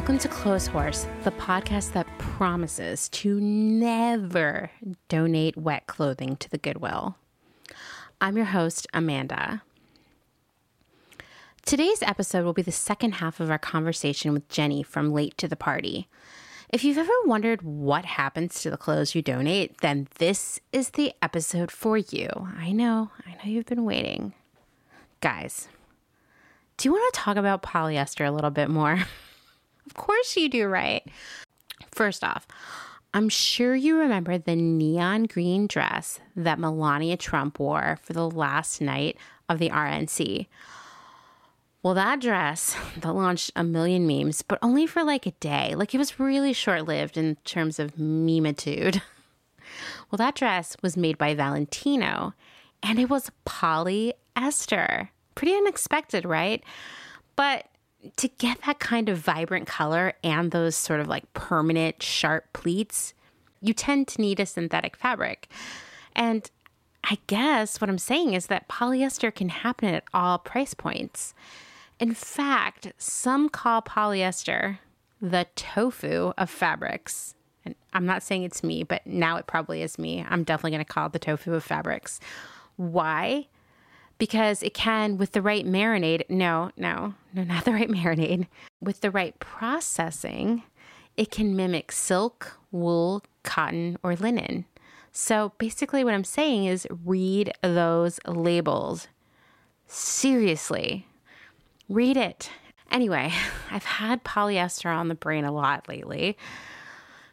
Welcome to Close Clotheshorse, the podcast that promises to never donate wet clothing to the Goodwill. I'm your host, Amanda. Today's episode will be the second half of our conversation with Jenny from Late to the Party. If you've ever wondered what happens to the clothes you donate, then this is the episode for you. I know, I know you've been waiting. Guys, do you want to talk about polyester a little bit more? of course you do, right? First off, I'm sure you remember the neon green dress that Melania Trump wore for the last night of the RNC. Well, that dress that launched a million memes, but only for like a day. Like it was really short lived in terms of memitude. Well, that dress was made by Valentino and it was polyester. Pretty unexpected, right? But to get that kind of vibrant color and those sort of like permanent sharp pleats, you tend to need a synthetic fabric. And I guess what I'm saying is that polyester can happen at all price points. In fact, some call polyester the tofu of fabrics. And I'm not saying it's me, but now it probably is me. I'm definitely going to call it the tofu of fabrics. Why? Because it can, with the right marinade, no, no, no, not the right marinade, with the right processing, it can mimic silk, wool, cotton, or linen. So basically, what I'm saying is read those labels. Seriously, Read it. Anyway, I've had polyester on the brain a lot lately,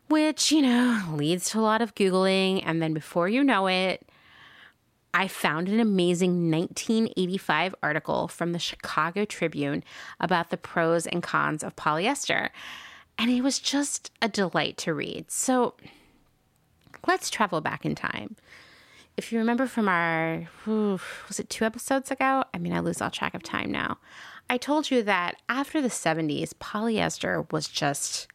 which, you know, leads to a lot of Googling. And then before you know it, I found an amazing 1985 article from the Chicago Tribune about the pros and cons of polyester. And it was just a delight to read. So let's travel back in time. If you remember from our, was it two episodes ago? I mean, I lose all track of time now. I told you that after the 70s, polyester was just,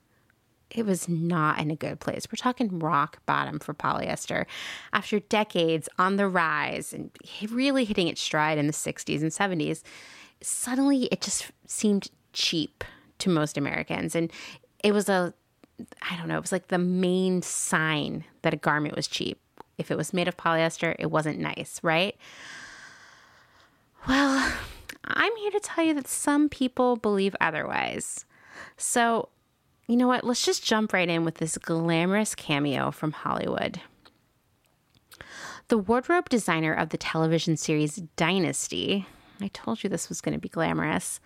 it was not in a good place. We're talking rock bottom for polyester. After decades on the rise and really hitting its stride in the 60s and 70s, suddenly it just seemed cheap to most Americans. And it was a, I don't know, it was like the main sign that a garment was cheap. If it was made of polyester, it wasn't nice, right? Well, I'm here to tell you that some people believe otherwise. So, you know what? Let's just jump right in with this glamorous cameo from Hollywood. The wardrobe designer of the television series Dynasty, I told you this was going to be glamorous.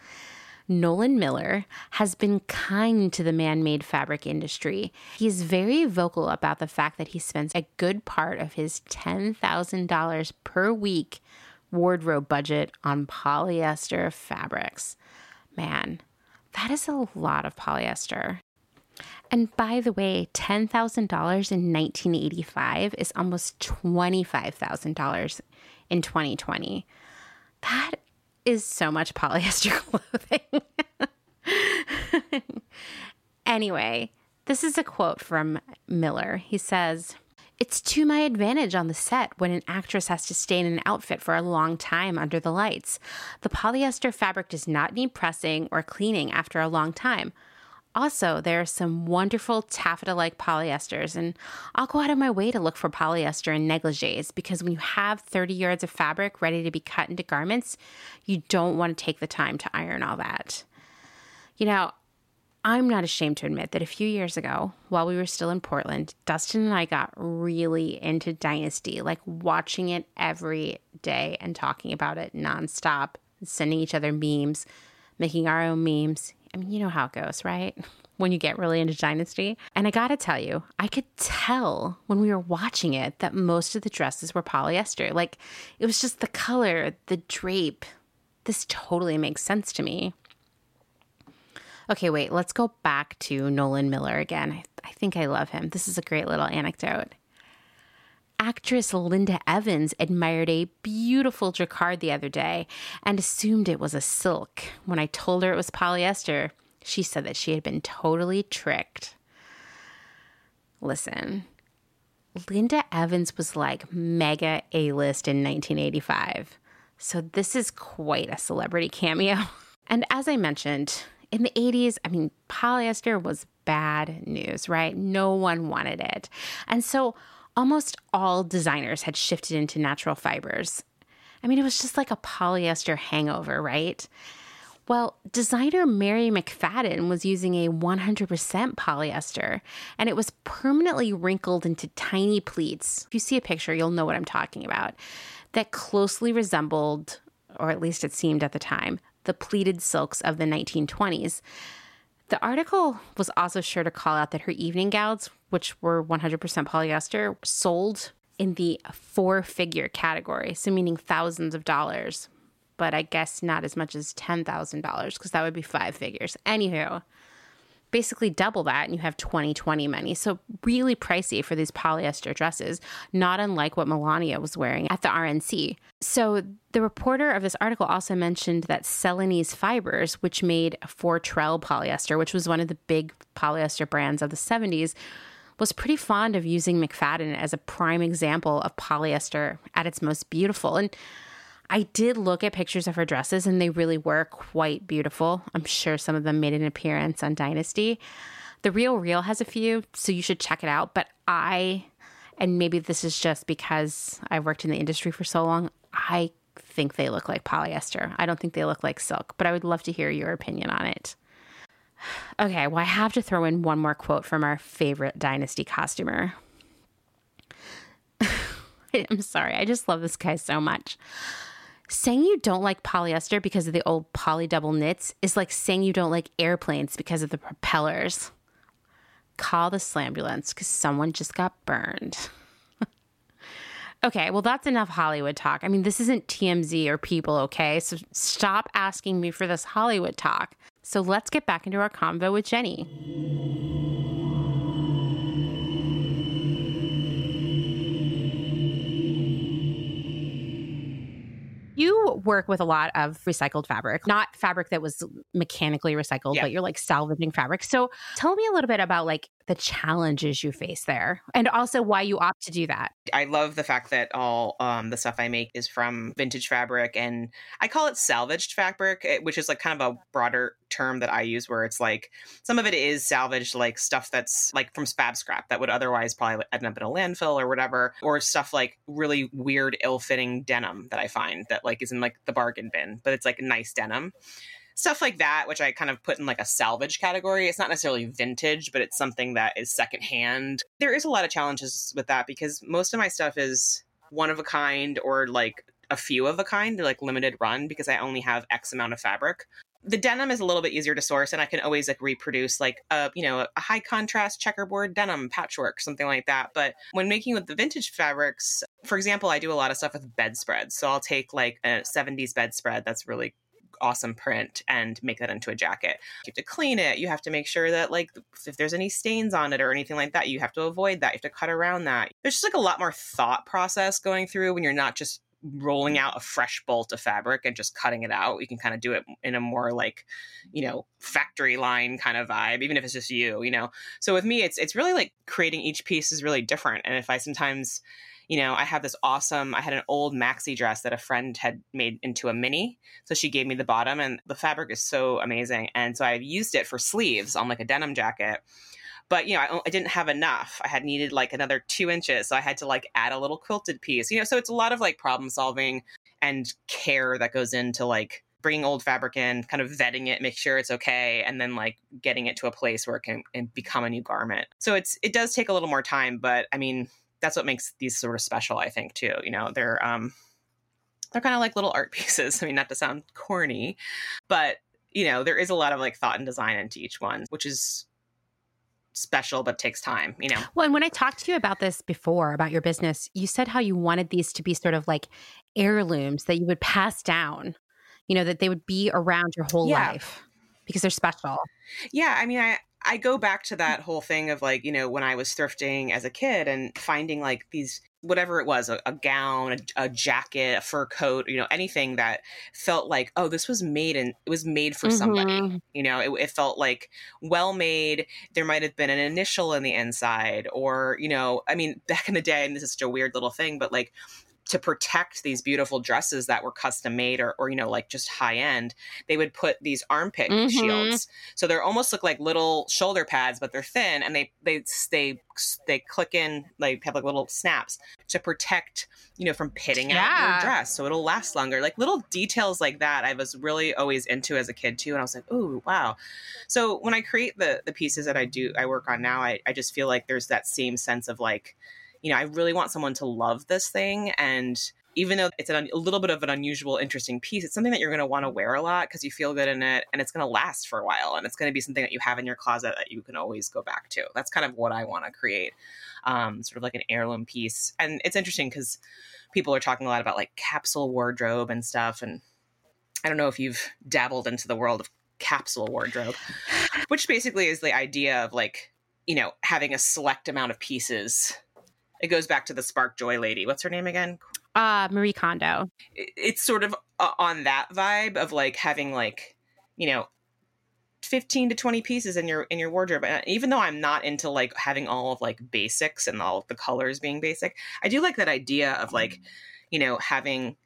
Nolan Miller has been kind to the man made fabric industry. He is very vocal about the fact that he spends a good part of his $10,000 per week wardrobe budget on polyester fabrics. Man, that is a lot of polyester. And by the way, $10,000 in 1985 is almost $25,000 in 2020. That is so much polyester clothing. anyway, this is a quote from Miller. He says, it's to my advantage on the set when an actress has to stay in an outfit for a long time under the lights. The polyester fabric does not need pressing or cleaning after a long time. Also, there are some wonderful taffeta like polyesters, and I'll go out of my way to look for polyester in negligees because when you have 30 yards of fabric ready to be cut into garments, you don't want to take the time to iron all that. You know, I'm not ashamed to admit that a few years ago, while we were still in Portland, Dustin and I got really into Dynasty, like watching it every day and talking about it nonstop, sending each other memes, making our own memes. I mean, you know how it goes, right? When you get really into Dynasty. And I gotta tell you, I could tell when we were watching it that most of the dresses were polyester. Like, it was just the color, the drape. This totally makes sense to me. Okay, wait, let's go back to Nolan Miller again. I, I think I love him. This is a great little anecdote. Actress Linda Evans admired a beautiful jacquard the other day and assumed it was a silk. When I told her it was polyester, she said that she had been totally tricked. Listen, Linda Evans was like mega A list in 1985. So this is quite a celebrity cameo. And as I mentioned, In the 80s, I mean, polyester was bad news, right? No one wanted it. And so almost all designers had shifted into natural fibers. I mean, it was just like a polyester hangover, right? Well, designer Mary McFadden was using a 100% polyester, and it was permanently wrinkled into tiny pleats. If you see a picture, you'll know what I'm talking about. That closely resembled, or at least it seemed at the time, the pleated silks of the 1920s. The article was also sure to call out that her evening gowns, which were 100% polyester, sold in the four figure category, so meaning thousands of dollars, but I guess not as much as $10,000 because that would be five figures. Anywho, basically double that and you have 2020 money. So really pricey for these polyester dresses, not unlike what Melania was wearing at the RNC. So the reporter of this article also mentioned that Celanese Fibers, which made Fortrel polyester, which was one of the big polyester brands of the 70s, was pretty fond of using McFadden as a prime example of polyester at its most beautiful. And I did look at pictures of her dresses and they really were quite beautiful. I'm sure some of them made an appearance on Dynasty. The Real Real has a few, so you should check it out. But I, and maybe this is just because I've worked in the industry for so long, I think they look like polyester. I don't think they look like silk, but I would love to hear your opinion on it. Okay, well, I have to throw in one more quote from our favorite Dynasty costumer. I'm sorry, I just love this guy so much. Saying you don't like polyester because of the old poly double knits is like saying you don't like airplanes because of the propellers. Call the slambulance because someone just got burned. okay, well, that's enough Hollywood talk. I mean, this isn't TMZ or people, okay? So stop asking me for this Hollywood talk. So let's get back into our convo with Jenny. You work with a lot of recycled fabric, not fabric that was mechanically recycled, yeah. but you're like salvaging fabric. So tell me a little bit about like the challenges you face there and also why you opt to do that. I love the fact that all um, the stuff I make is from vintage fabric and I call it salvaged fabric, eh, which is like kind of a broader term that I use where it's like some of it is salvaged, like stuff that's like from spab scrap that would otherwise probably end up in a landfill or whatever, or stuff like really weird, ill fitting denim that I find that like is in like the bargain bin, but it's like nice denim stuff like that, which I kind of put in like a salvage category. It's not necessarily vintage, but it's something that is secondhand. There is a lot of challenges with that because most of my stuff is one of a kind or like a few of a kind, like limited run, because I only have X amount of fabric. The denim is a little bit easier to source, and I can always like reproduce like a you know a high contrast checkerboard denim patchwork, something like that. But when making with the vintage fabrics, for example, I do a lot of stuff with bedspreads. So I'll take like a 70s bedspread that's really awesome print and make that into a jacket. You have to clean it. You have to make sure that like if there's any stains on it or anything like that, you have to avoid that. You have to cut around that. There's just like a lot more thought process going through when you're not just rolling out a fresh bolt of fabric and just cutting it out. You can kind of do it in a more like, you know, factory line kind of vibe, even if it's just you, you know. So with me, it's it's really like creating each piece is really different. And if I sometimes you know, I have this awesome, I had an old maxi dress that a friend had made into a mini. So she gave me the bottom, and the fabric is so amazing. And so I've used it for sleeves on like a denim jacket. But, you know, I, I didn't have enough. I had needed like another two inches. So I had to like add a little quilted piece, you know, so it's a lot of like problem solving and care that goes into like bringing old fabric in, kind of vetting it, make sure it's okay, and then like getting it to a place where it can, can become a new garment. So it's it does take a little more time, but I mean, that's what makes these sort of special, I think, too. You know, they're um they're kind of like little art pieces. I mean, not to sound corny, but you know, there is a lot of like thought and design into each one, which is special but takes time, you know. Well, and when I talked to you about this before about your business, you said how you wanted these to be sort of like heirlooms that you would pass down, you know, that they would be around your whole yeah. life because they're special. Yeah, I mean, I I go back to that whole thing of like, you know, when I was thrifting as a kid and finding like these, whatever it was, a, a gown, a, a, jacket, a fur coat, you know, anything that felt like, oh, this was made and it was made for mm-hmm. somebody. You know, it, it felt like well made. There might have been an initial in the inside, or, you know, I mean, back in the day, and this is such a weird little thing, but like to protect these beautiful dresses that were custom made or, or you know like just high end they would put these armpit Mhm. shields. So they almost look like little shoulder pads but they're thin and they they they they click in like have like little snaps to protect you know from pitting out your dress. So it'll last longer. Like little details like that i was really always into as a kid too and i was like oh wow. So when i create the the pieces that i do i work on now i, I just feel like there's that same sense of like you know i really want someone to love this thing. And even though it's an, a little bit of an unusual interesting piece it's something that you're going to want to wear a lot because you feel good in it and it's going to last for a while and it's going to be something that you have in your closet that you can always go back to. That's kind of what i want to create um, sort of like an heirloom piece. And it's interesting because people are talking a lot about like capsule wardrobe and stuff and i don't know if you've dabbled into the world of capsule wardrobe which basically is the idea of like you know having a select amount of pieces it goes back to the spark joy lady. What's her name again? Uh, Marie Kondo. it- it's sort of uh, on that vibe of like having like you know 15 to 20 pieces in your in your wardrobe. And even though i'm not into like having all of like basics and all of the colors being basic i do like that idea of like you know having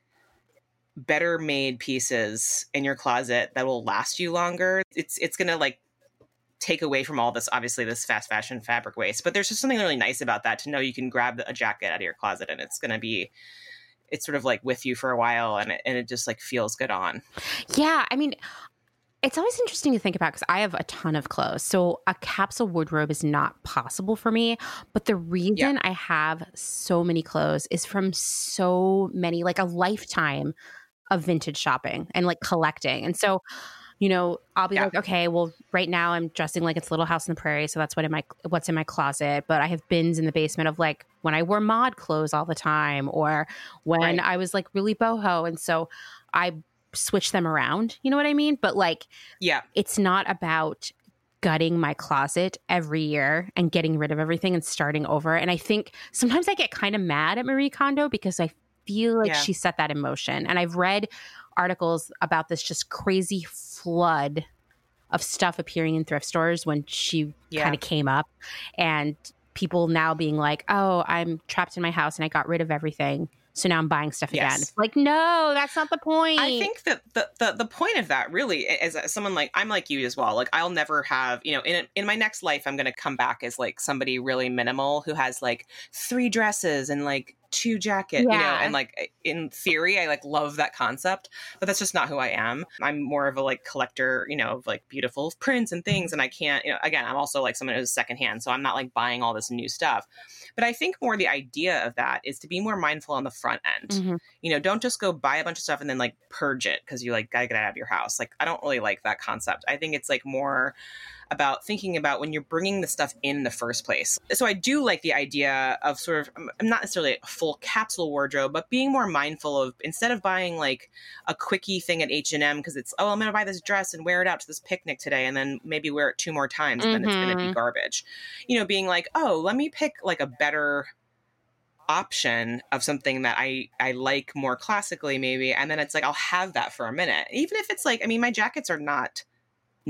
better made pieces in your closet that will last you longer. It's it's gonna like take away from all this obviously this fast fashion fabric waste but there's just something really nice about that to know you can grab a jacket out of your closet and it's gonna be it's sort of like with you for a while and it, and it just like feels good on Yeah, I mean, it's always interesting to think about because I have a ton of clothes. So a capsule wardrobe is not possible for me. But the reason I have so many clothes is from so many, like a lifetime of vintage shopping and like collecting. And so, you know, I'll be Yeah. like, okay, well, right now I'm dressing like it's Little House in the Prairie, so that's what in my what's in my closet. But I have bins in the basement of like when I wore mod clothes all the time, or when Right. I was like really boho, and so I switch them around. You know what I mean? But like, yeah it's not about gutting my closet every year and getting rid of everything and starting over. And I think sometimes I get kind of mad at Marie Kondo because I feel like Yeah. she set that in motion. And I've read articles about this just crazy flood of stuff appearing in thrift stores when she Yeah. kind of came up and people now being like, "Oh, I'm trapped in my house and I got rid of everything." So now I'm buying stuff again. It's like, no, that's not the point. I think that the, the the point of that really is as someone like I'm like you as well. Like I'll never have, you know, in in my next life I'm going to come back as like somebody really minimal who has like three dresses and like two jacket, you know, and like in theory I like love that concept, but that's just not who I am. I'm more of a like collector, you know, of like beautiful prints and things and I can't, you know, again, I'm also like someone who's secondhand, so I'm not like buying all this new stuff. But I think more the idea of that is to be more mindful on the front end Mhm. you know don't just go buy a bunch of stuff and then like purge it because you like gotta get it out of your house like i don't really like that concept i think it's like more about thinking about when you're bringing the stuff in the first place. So i do like the idea of sort of i'm not necessarily a full capsule wardrobe but being more mindful of instead of buying like a quickie thing at h&m because it's oh i'm gonna buy this dress and wear it out to this picnic today and then maybe wear it two more times and then it's gonna be Mhm. garbage. You know being like oh let me pick like a better option of something that I I like more classically maybe and then it's like I'll have that for a minute. Even if it's like I mean my jackets are not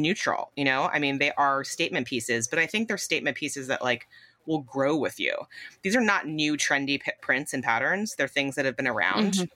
neutral you know? I mean they are statement pieces but I think they're statement pieces that like will grow with you. These are not new trendy p- prints and patterns. They're things that have been around. Mhm.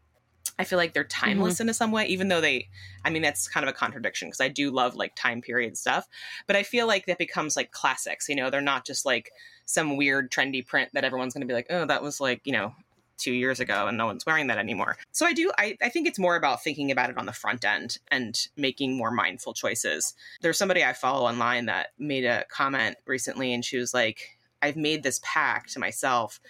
I feel like they're timeless in a some way, even though they, I mean, that's kind of a contradiction because I do love like time period stuff. But I feel like that becomes like classics, you know, they're not just like some weird trendy print that everyone's going to be like, oh, that was like, you know, two years ago and no one's wearing that anymore. So I do, I, I think it's more about thinking about it on the front end and making more mindful choices. There's somebody I follow online that made a comment recently and she was like, I've made this pact to myself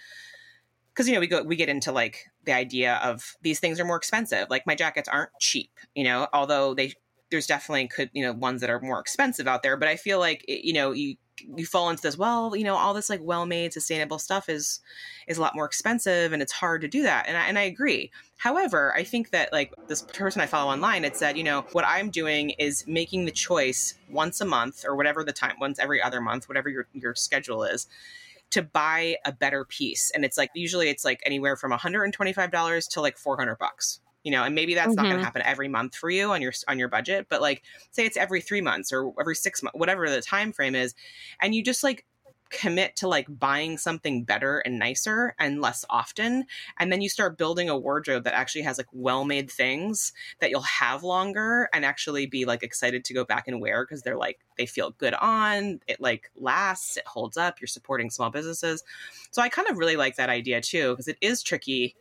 because you know we go we get into like the idea of these things are more expensive like my jackets aren't cheap you know although they there's definitely could you know ones that are more expensive out there but i feel like it- you know you you fall into this well you know all this like well made sustainable stuff is is a lot more expensive and it's hard to do that. And I, and I agree. However i think that like this person i follow online it said you know what i'm doing is making the choice once a month or whatever the time once every other month whatever your your schedule is to buy a better piece. And it's like usually it's like anywhere from $125 to like 400 bucks you know and maybe that's not going to mm-hmm. happen every month for you on your on your budget but like say it's every 3 months or every 6 months whatever the time frame is and you just like commit to like buying something better and nicer and less often and then you start building a wardrobe that actually has like well-made things that you'll have longer and actually be like excited to go back and wear because they're like they feel good on it like lasts it holds up you're supporting small businesses. So i kind of really like that idea too because it is tricky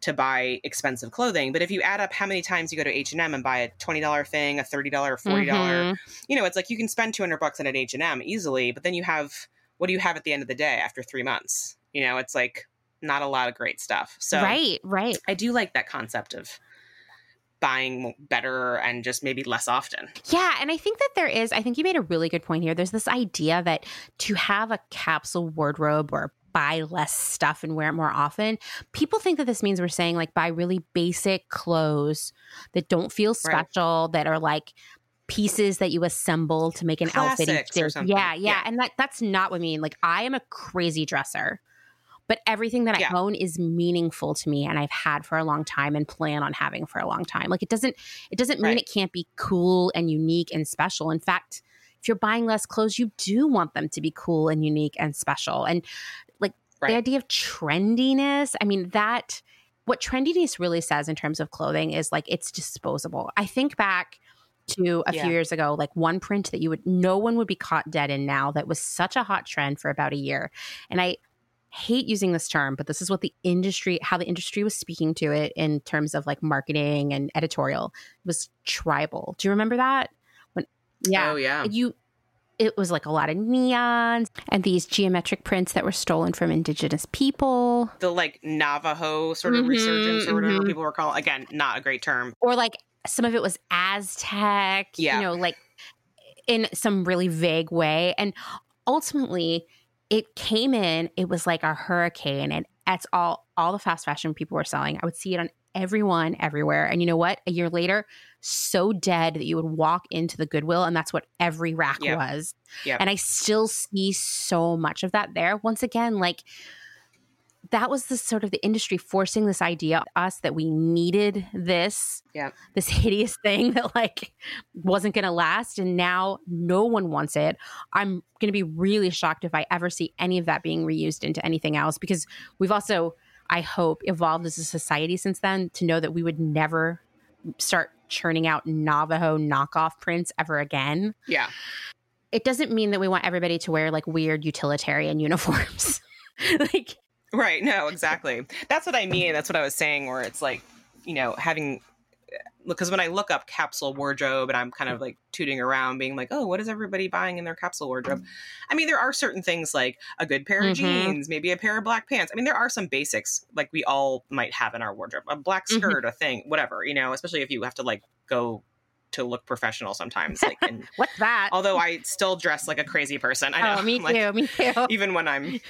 to buy expensive clothing but if you add up how many times you go to h&m and buy a $20 thing a $30 $40 Mhm. you know it's like you can spend 200 bucks at an h&m easily but then you have what do you have at the end of the day after three months you know it's like not a lot of great stuff so right, right. i do like that concept of buying better and just maybe less often Yeah, and I think that there is, I think you made a really good point here. There's this idea that to have a capsule wardrobe or buy less stuff and wear it more often, people think that this means we're saying like buy really basic clothes that don't feel special, that are like pieces that you assemble to make an outfit. each Classics or day. something. Yeah, yeah, Yeah. And that that's not what I mean. Like I am a crazy dresser. But everything that I Yeah. own is meaningful to me and I've had for a long time and plan on having for a long time. Like it doesn't it doesn't mean Right. it can't be cool and unique and special. In fact, if you're buying less clothes, you do want them to be cool and unique and special. And like the idea of trendiness, I mean, that what trendiness really says in terms of clothing is like it's disposable. I think back to a Yeah. few years ago, like one print that you would no one would be caught dead in now that was such a hot trend for about a year. And I hate using this term, but this is what the industry, how the industry was speaking to it in terms of like marketing and editorial It was tribal. Do you remember that? When, yeah, oh yeah you, it was like a lot of neons and these geometric prints that were stolen from indigenous people, the like navajo sort of Mhm, resurgence or whatever mhm. people were calling again not a great term or like some of it was Aztec. Yeah. you know, like in some really vague way, and ultimately it came in it was like a hurricane and that's all all the fast fashion people were selling i would see it on everyone everywhere and you know what a year later so dead that you would walk into the goodwill and that's what every rack Yep. was Yep. and i still see so much of that there once again like that was the sort of the industry forcing this idea us that we needed this Yep. this hideous thing that like wasn't going to last and now no one wants it i'm going to be really shocked if i ever see any of that being reused into anything else because we've also i hope evolved as a society since then to know that we would never start churning out navajo knockoff prints ever again yeah it doesn't mean that we want everybody to wear like weird utilitarian uniforms like Right. No, exactly. That's what I mean. That's what I was saying, where it's like, you know, having, because when I look up capsule wardrobe and I'm kind of like tooting around, being like, oh, what is everybody buying in their capsule wardrobe? I mean, there are certain things like a good pair of Mhm. jeans, maybe a pair of black pants. I mean, there are some basics like we all might have in our wardrobe a black Mhm. skirt, a thing, whatever, you know, especially if you have to like go to look professional sometimes. Like, and what's that although I still dress like a crazy person, I oh, know. oh me like, too me too even when I'm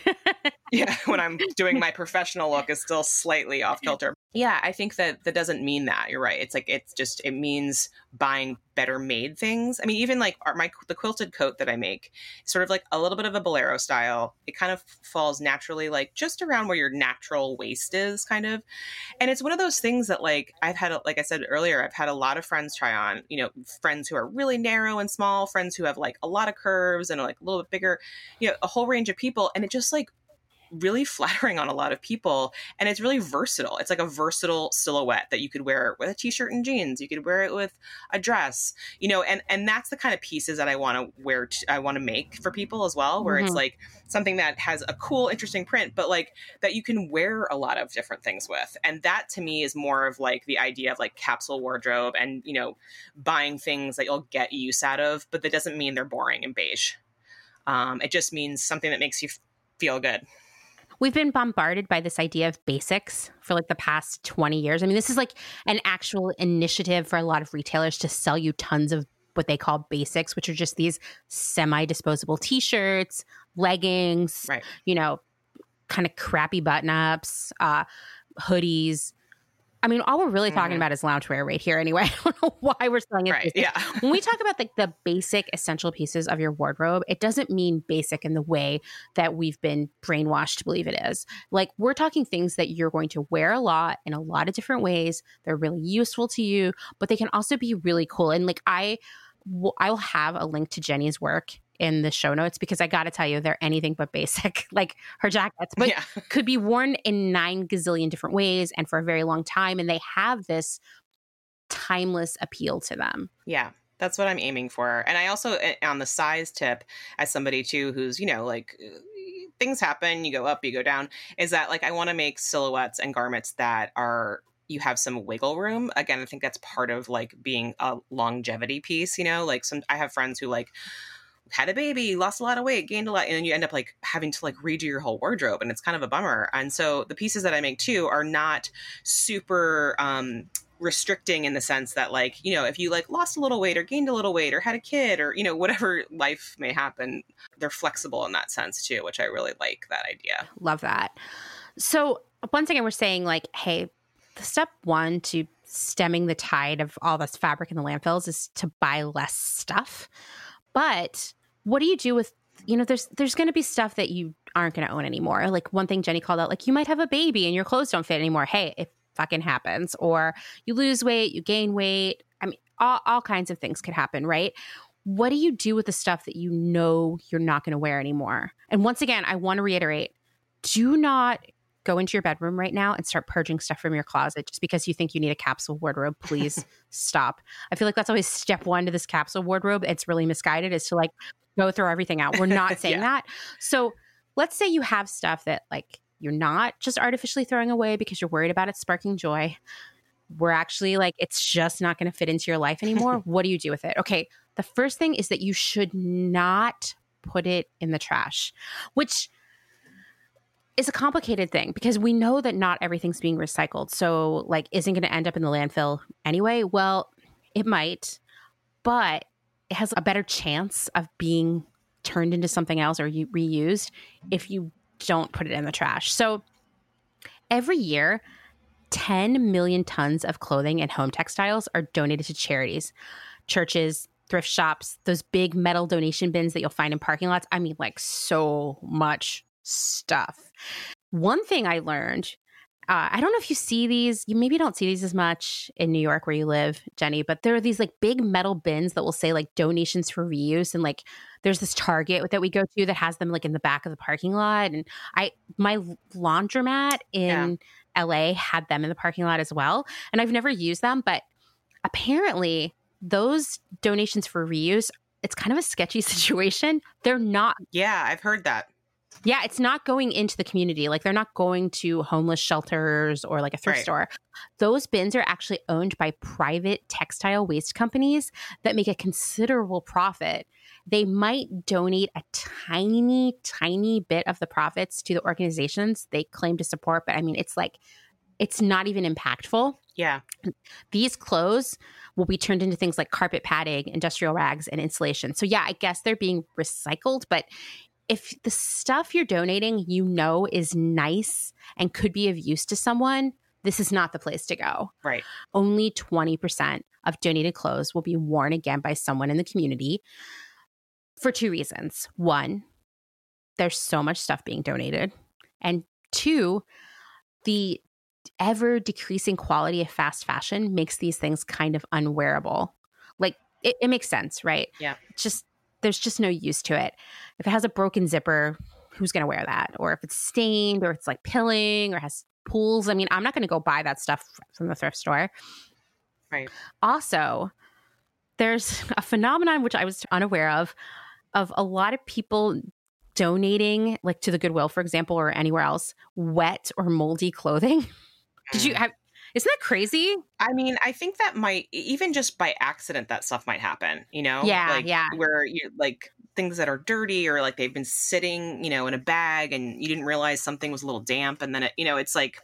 yeah, when I'm doing my professional look is still slightly off kilter. Yeah, I think that that doesn't mean that. You're right. It's like it's just it means buying better made things. I mean, even like our, my the quilted coat that I make, sort of like a little bit of a bolero style. It kind of falls naturally like just around where your natural waist is kind of. And it's one of those things that like I've had like I said earlier, I've had a lot of friends try on, you know, friends who are really narrow and small, friends who have like a lot of curves and like a little bit bigger, you know, a whole range of people and it just like really flattering on a lot of people and it's really versatile. It's like a versatile silhouette that you could wear with a t-shirt and jeans. You could wear it with a dress you know and and that's the kind of pieces that i want to wear t- i want to make for people as well where it's Mhm. like something that has a cool interesting print but like that you can wear a lot of different things with. And that to me is more of like the idea of like capsule wardrobe and you know buying things that you'll get use out of but that doesn't mean they're boring and beige. Um, it just means something that makes you f- feel good We've been bombarded by this idea of basics for like the past 20 years. I mean, this is like an actual initiative for a lot of retailers to sell you tons of what they call basics, which are just these semi disposable t shirts, leggings, Right. you know, kind of crappy button ups, uh, hoodies. I mean, all we're really talking Mhm. about is loungewear right here anyway. I don't know why we're selling it. right yeah when we talk about like the basic essential pieces of your wardrobe, it doesn't mean basic in the way that we've been brainwashed to believe it is. Like we're talking things that you're going to wear a lot in a lot of different ways. They're really useful to you, but they can also be really cool. And like I I will have a link to Jenny's work in the show notes because I got to tell you, they're anything but basic. like her jackets, but yeah. could be worn in nine gazillion different ways and for a very long time. And they have this timeless appeal to them. Yeah. That's what I'm aiming for. And I also, eh, on the size tip, as somebody too who's, you know, like things happen, you go up, you go down, is that like I want to make silhouettes and garments that are you have some wiggle room. Again, I think that's part of like being a longevity piece, you know, like some I have friends who like had a baby, lost a lot of weight, gained a lot, and then you end up like having to like redo your whole wardrobe, and it's kind of a bummer. And so the pieces that I make too are not super um restricting in the sense that like you know if you like lost a little weight or gained a little weight or had a kid or you know whatever life may happen they're flexible in that sense too which i really like that idea love that so once again we're saying like hey the step one to stemming the tide of all this fabric in the landfills is to buy less stuff but what do you do with you know there's there's going to be stuff that you aren't going to own anymore. Like one thing jenny called out like you might have a baby and your clothes don't fit anymore. Hey it fucking happens. Or you lose weight you gain weight. I mean all, all kinds of things could happen right? What do you do with the stuff that you know you're not going to wear anymore? And once again i want to reiterate do not go into your bedroom right now and start purging stuff from your closet just because you think you need a capsule wardrobe. Please stop. I feel like that's always step one to this capsule wardrobe. It's really misguided is to like go throw everything out we're not saying yeah. that so let's say you have stuff that like you're not just artificially throwing away because you're worried about it sparking joy. We're actually like, it's just not going to fit into your life anymore. what do you do with it? Okay. The first thing is that you should not put it in the trash, which is a complicated thing because we know that not everything's being recycled. So, like, isn't going to end up in the landfill anyway? Well, it might, but it has a better chance of being turned into something else or reused if you don't put it in the trash. So every year, 10 million tons of clothing and home textiles are donated to charities, churches, thrift shops, those big metal donation bins that you'll find in parking lots. I mean, like so much stuff. One thing I learned uh, I don't know if you see these. You maybe don't see these as much in New York where you live, Jenny, but there are these like big metal bins that will say like donations for reuse. And like there's this Target that we go to that has them like in the back of the parking lot. And I, my laundromat in yeah. LA had them in the parking lot as well. And I've never used them, but apparently those donations for reuse, it's kind of a sketchy situation. They're not. Yeah, I've heard that. Yeah, it's not going into the community. Like they're not going to homeless shelters or like a thrift right. store. Those bins are actually owned by private textile waste companies that make a considerable profit. They might donate a tiny, tiny bit of the profits to the organizations they claim to support, but I mean, it's like, it's not even impactful. Yeah. These clothes will be turned into things like carpet padding, industrial rags, and insulation. So, yeah, I guess they're being recycled, but if the stuff you're donating you know is nice and could be of use to someone, this is not the place to go. Right. Only 20% of donated clothes will be worn again by someone in the community for two reasons. One, there's so much stuff being donated. And two, the ever decreasing quality of fast fashion makes these things kind of unwearable. Like it, it makes sense, right? Yeah. just there's just no use to it. If it has a broken zipper, who's going to wear that? Or if it's stained or it's like pilling or has pools. I mean, I'm not going to go buy that stuff from the thrift store. Right. Also, there's a phenomenon which I was unaware of of a lot of people donating like to the Goodwill for example or anywhere else wet or moldy clothing. Did you mm. have isn't that crazy? I mean, I think that might even just by accident that stuff might happen, you know? Yeah, like, yeah. Where you like things that are dirty or like they've been sitting, you know, in a bag and you didn't realize something was a little damp and then it, you know, it's like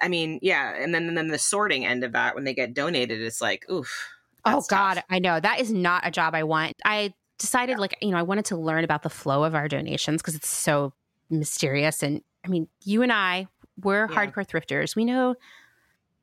I mean, yeah, and then and then the sorting end of that when they get donated it's like, oof. Oh god, tough. I know. That is not a job I want. I decided yeah. like, you know, I wanted to learn about the flow of our donations because it's so mysterious and I mean, you and I we're yeah. hardcore thrifters. We know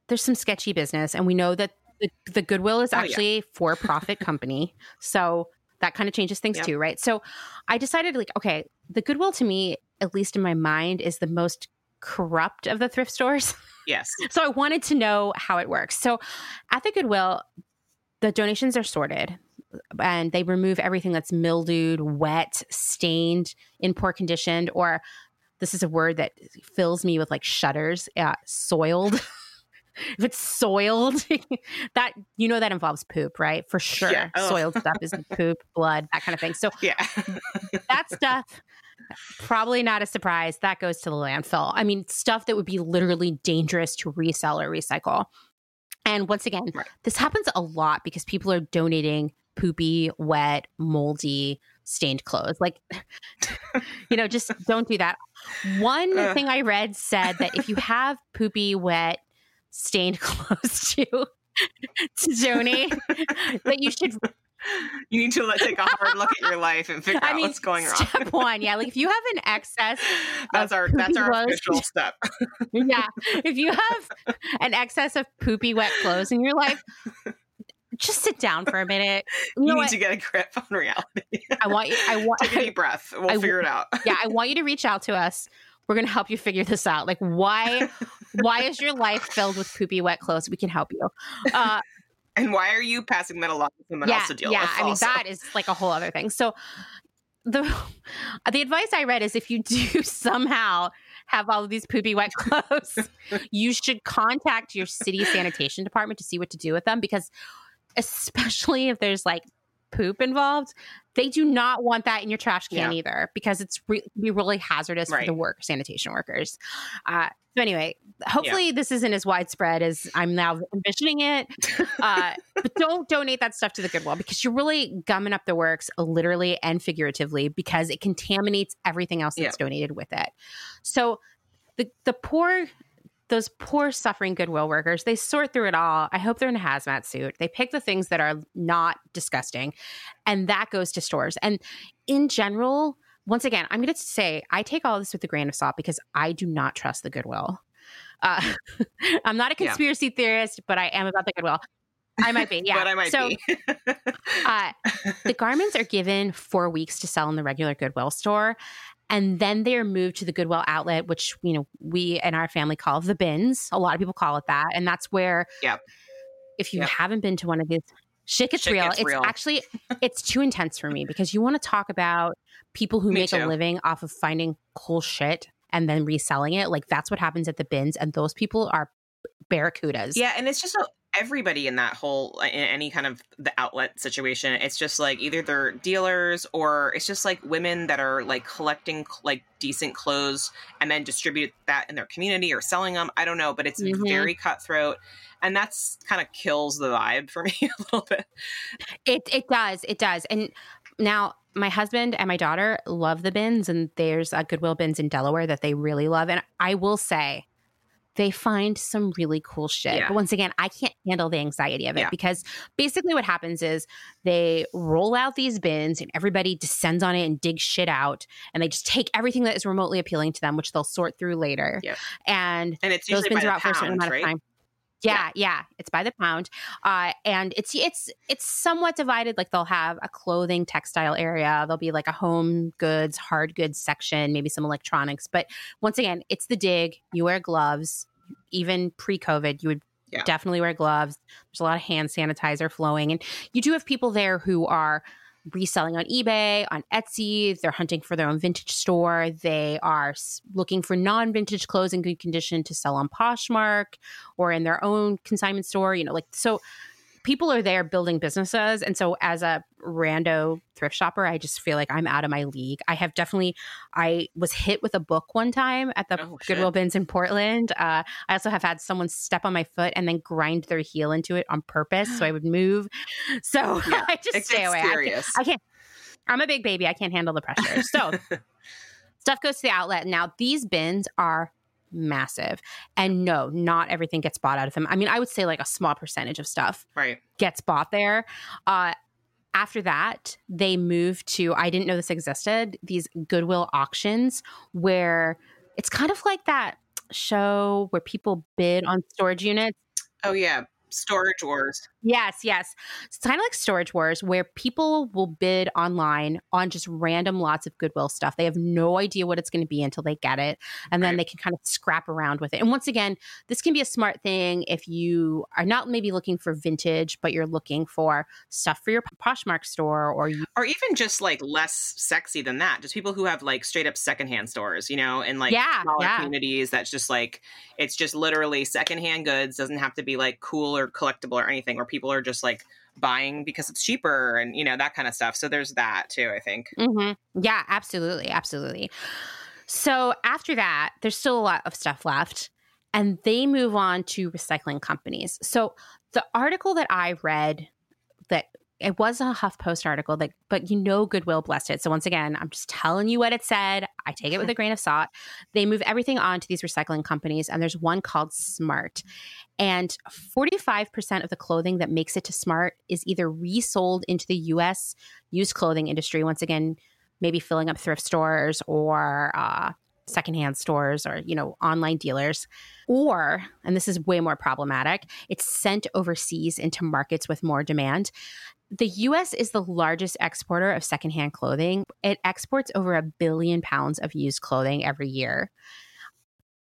there's some sketchy business, and we know that the, the Goodwill is actually oh, yeah. a for profit company. So that kind of changes things yep. too, right? So I decided, like, okay, the Goodwill to me, at least in my mind, is the most corrupt of the thrift stores. Yes. so I wanted to know how it works. So at the Goodwill, the donations are sorted and they remove everything that's mildewed, wet, stained, in poor condition, or this is a word that fills me with like shudders, uh, soiled. if it's soiled, that you know that involves poop, right? For sure. Yeah. Oh. Soiled stuff is poop, blood, that kind of thing. So yeah, that stuff probably not a surprise. That goes to the landfill. I mean, stuff that would be literally dangerous to resell or recycle. And once again, right. this happens a lot because people are donating poopy, wet, moldy, stained clothes. Like, you know, just don't do that. One uh. thing I read said that if you have poopy, wet, stained clothes to to donate, that you should you need to like, take a hard look at your life and figure I out mean, what's going wrong. Step one, yeah, like if you have an excess, that's our that's our clothes, official step. yeah, if you have an excess of poopy wet clothes in your life, just sit down for a minute. You, you need what? to get a grip on reality. I want you. I want take a deep breath. We'll I, figure it out. yeah, I want you to reach out to us. We're going to help you figure this out. Like, why? why is your life filled with poopy wet clothes? We can help you. Uh, and why are you passing that along to someone yeah, else to deal yeah, with? Yeah, I mean that is like a whole other thing. So the the advice I read is if you do somehow have all of these poopy wet clothes, you should contact your city sanitation department to see what to do with them because especially if there's like poop involved, they do not want that in your trash can yeah. either because it's re- be really hazardous right. for the work sanitation workers. Uh, so anyway, hopefully yeah. this isn't as widespread as I'm now envisioning it. Uh, but don't donate that stuff to the Goodwill because you're really gumming up the works, literally and figuratively, because it contaminates everything else that's yeah. donated with it. So the the poor those poor suffering goodwill workers they sort through it all i hope they're in a hazmat suit they pick the things that are not disgusting and that goes to stores and in general once again i'm going to say i take all this with a grain of salt because i do not trust the goodwill uh, I'm not a conspiracy yeah. theorist, but I am about the goodwill. I might be, yeah. but I might so, be. uh, the garments are given four weeks to sell in the regular Goodwill store, and then they are moved to the Goodwill outlet, which you know we and our family call the bins. A lot of people call it that, and that's where. Yep. If you yep. haven't been to one of these, shit gets shit real. Gets it's real. actually it's too intense for me because you want to talk about people who me make too. a living off of finding cool shit and then reselling it. Like that's what happens at the bins. And those people are barracudas. Yeah. And it's just a, everybody in that whole in any kind of the outlet situation. It's just like either they're dealers or it's just like women that are like collecting like decent clothes and then distribute that in their community or selling them i don't know but it's mm-hmm. very cutthroat. And that's kind of kills the vibe for me a little bit. It it does it does. And now my husband and my daughter love the bins, and there's a Goodwill bins in Delaware that they really love. And I will say, they find some really cool shit. Yeah. But once again, I can't handle the anxiety of it yeah. because basically what happens is they roll out these bins and everybody descends on it and digs shit out and they just take everything that is remotely appealing to them, which they'll sort through later. Yep. And, and it's those bins are out pound, for a certain amount right? of time. Yeah, yeah, it's by the pound, uh, and it's it's it's somewhat divided. Like they'll have a clothing textile area, there'll be like a home goods, hard goods section, maybe some electronics. But once again, it's the dig. You wear gloves. Even pre-COVID, you would yeah. definitely wear gloves. There's a lot of hand sanitizer flowing, and you do have people there who are reselling on eBay, on Etsy. They're hunting for their own vintage store. They are looking for non vintage clothes in good condition to sell on Poshmark or in their own consignment store. You know, like, so people are there building businesses. And so as a rando thrift shopper, I just feel like I'm out of my league. I have definitely, I was hit with a book one time at the oh, Goodwill bins in Portland. Uh, I also have had someone step on my foot and then grind their heel into it on purpose. So I would move. So yeah, I just stay away. I can't, I can't, I'm a big baby. I can't handle the pressure. So stuff goes to the outlet. Now, these bins are massive. And no, not everything gets bought out of them. I mean, I would say like a small percentage of stuff right. gets bought there. Uh, after that, they moved to, I didn't know this existed, these Goodwill auctions where it's kind of like that show where people bid on storage units. Oh, yeah. Storage wars. Yes, yes. It's kind of like storage wars where people will bid online on just random lots of Goodwill stuff. They have no idea what it's going to be until they get it. And then they can kind of scrap around with it. And once again, this can be a smart thing if you are not maybe looking for vintage, but you're looking for stuff for your Poshmark store or you- or even just like less sexy than that. Just people who have like straight up secondhand stores, you know, in like yeah, smaller yeah. communities that's just like it's just literally secondhand goods, doesn't have to be like cool or collectible or anything where people are just like buying because it's cheaper and you know that kind of stuff. So there's that too i think. Mm-hmm. yeah absolutely absolutely. So after that there's still a lot of stuff left and they move on to recycling companies. So the article that i read that it was a HuffPost article that, but you know, Goodwill blessed it. So once again, I'm just telling you what it said. I take it with a grain of salt. They move everything on to these recycling companies, and there's one called Smart. And 45% of the clothing that makes it to Smart is either resold into the US used clothing industry. Once again, maybe filling up thrift stores or uh, secondhand stores or you know online dealers or and this is way more problematic it's sent overseas into markets with more demand the US is the largest exporter of secondhand clothing. It exports over a billion pounds of used clothing every year.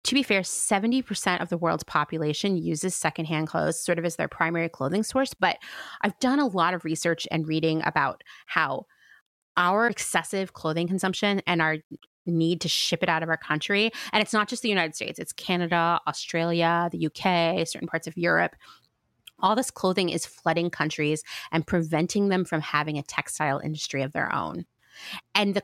To be fair, 70% of the world's population uses secondhand clothes sort of as their primary clothing source. But I've done a lot of research and reading about how our excessive clothing consumption and our need to ship it out of our country. And it's not just the United States, it's Canada, Australia, the UK, certain parts of Europe all this clothing is flooding countries and preventing them from having a textile industry of their own. And the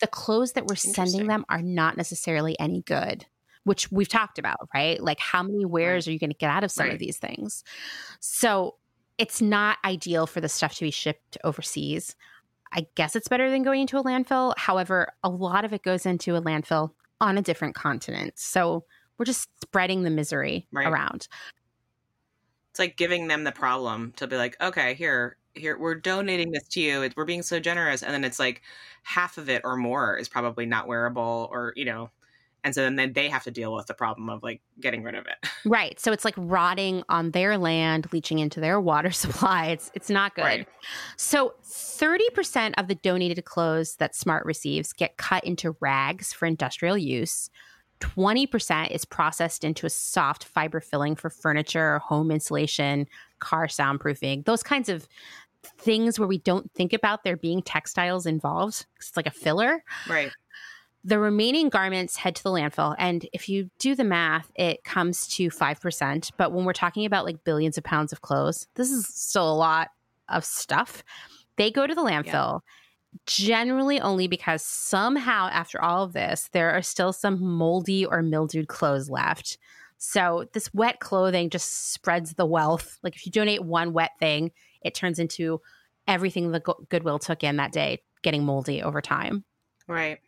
the clothes that we're sending them are not necessarily any good, which we've talked about, right? Like how many wears right. are you going to get out of some right. of these things? So it's not ideal for the stuff to be shipped overseas. I guess it's better than going into a landfill. However, a lot of it goes into a landfill on a different continent. So we're just spreading the misery right. around it's like giving them the problem to be like, okay, here, here, we're donating this to you. We're being so generous, and then it's like half of it or more is probably not wearable, or you know, and so then they have to deal with the problem of like getting rid of it. Right. So it's like rotting on their land, leaching into their water supply. It's it's not good. Right. So 30% of the donated clothes that Smart receives get cut into rags for industrial use. 20% is processed into a soft fiber filling for furniture, home insulation, car soundproofing, those kinds of things where we don't think about there being textiles involved. It's like a filler. Right. The remaining garments head to the landfill. And if you do the math, it comes to 5%. But when we're talking about like billions of pounds of clothes, this is still a lot of stuff. They go to the landfill. Yeah generally only because somehow after all of this there are still some moldy or mildewed clothes left. So this wet clothing just spreads the wealth. Like if you donate one wet thing it turns into everything the goodwill took in that day getting moldy over time. Right.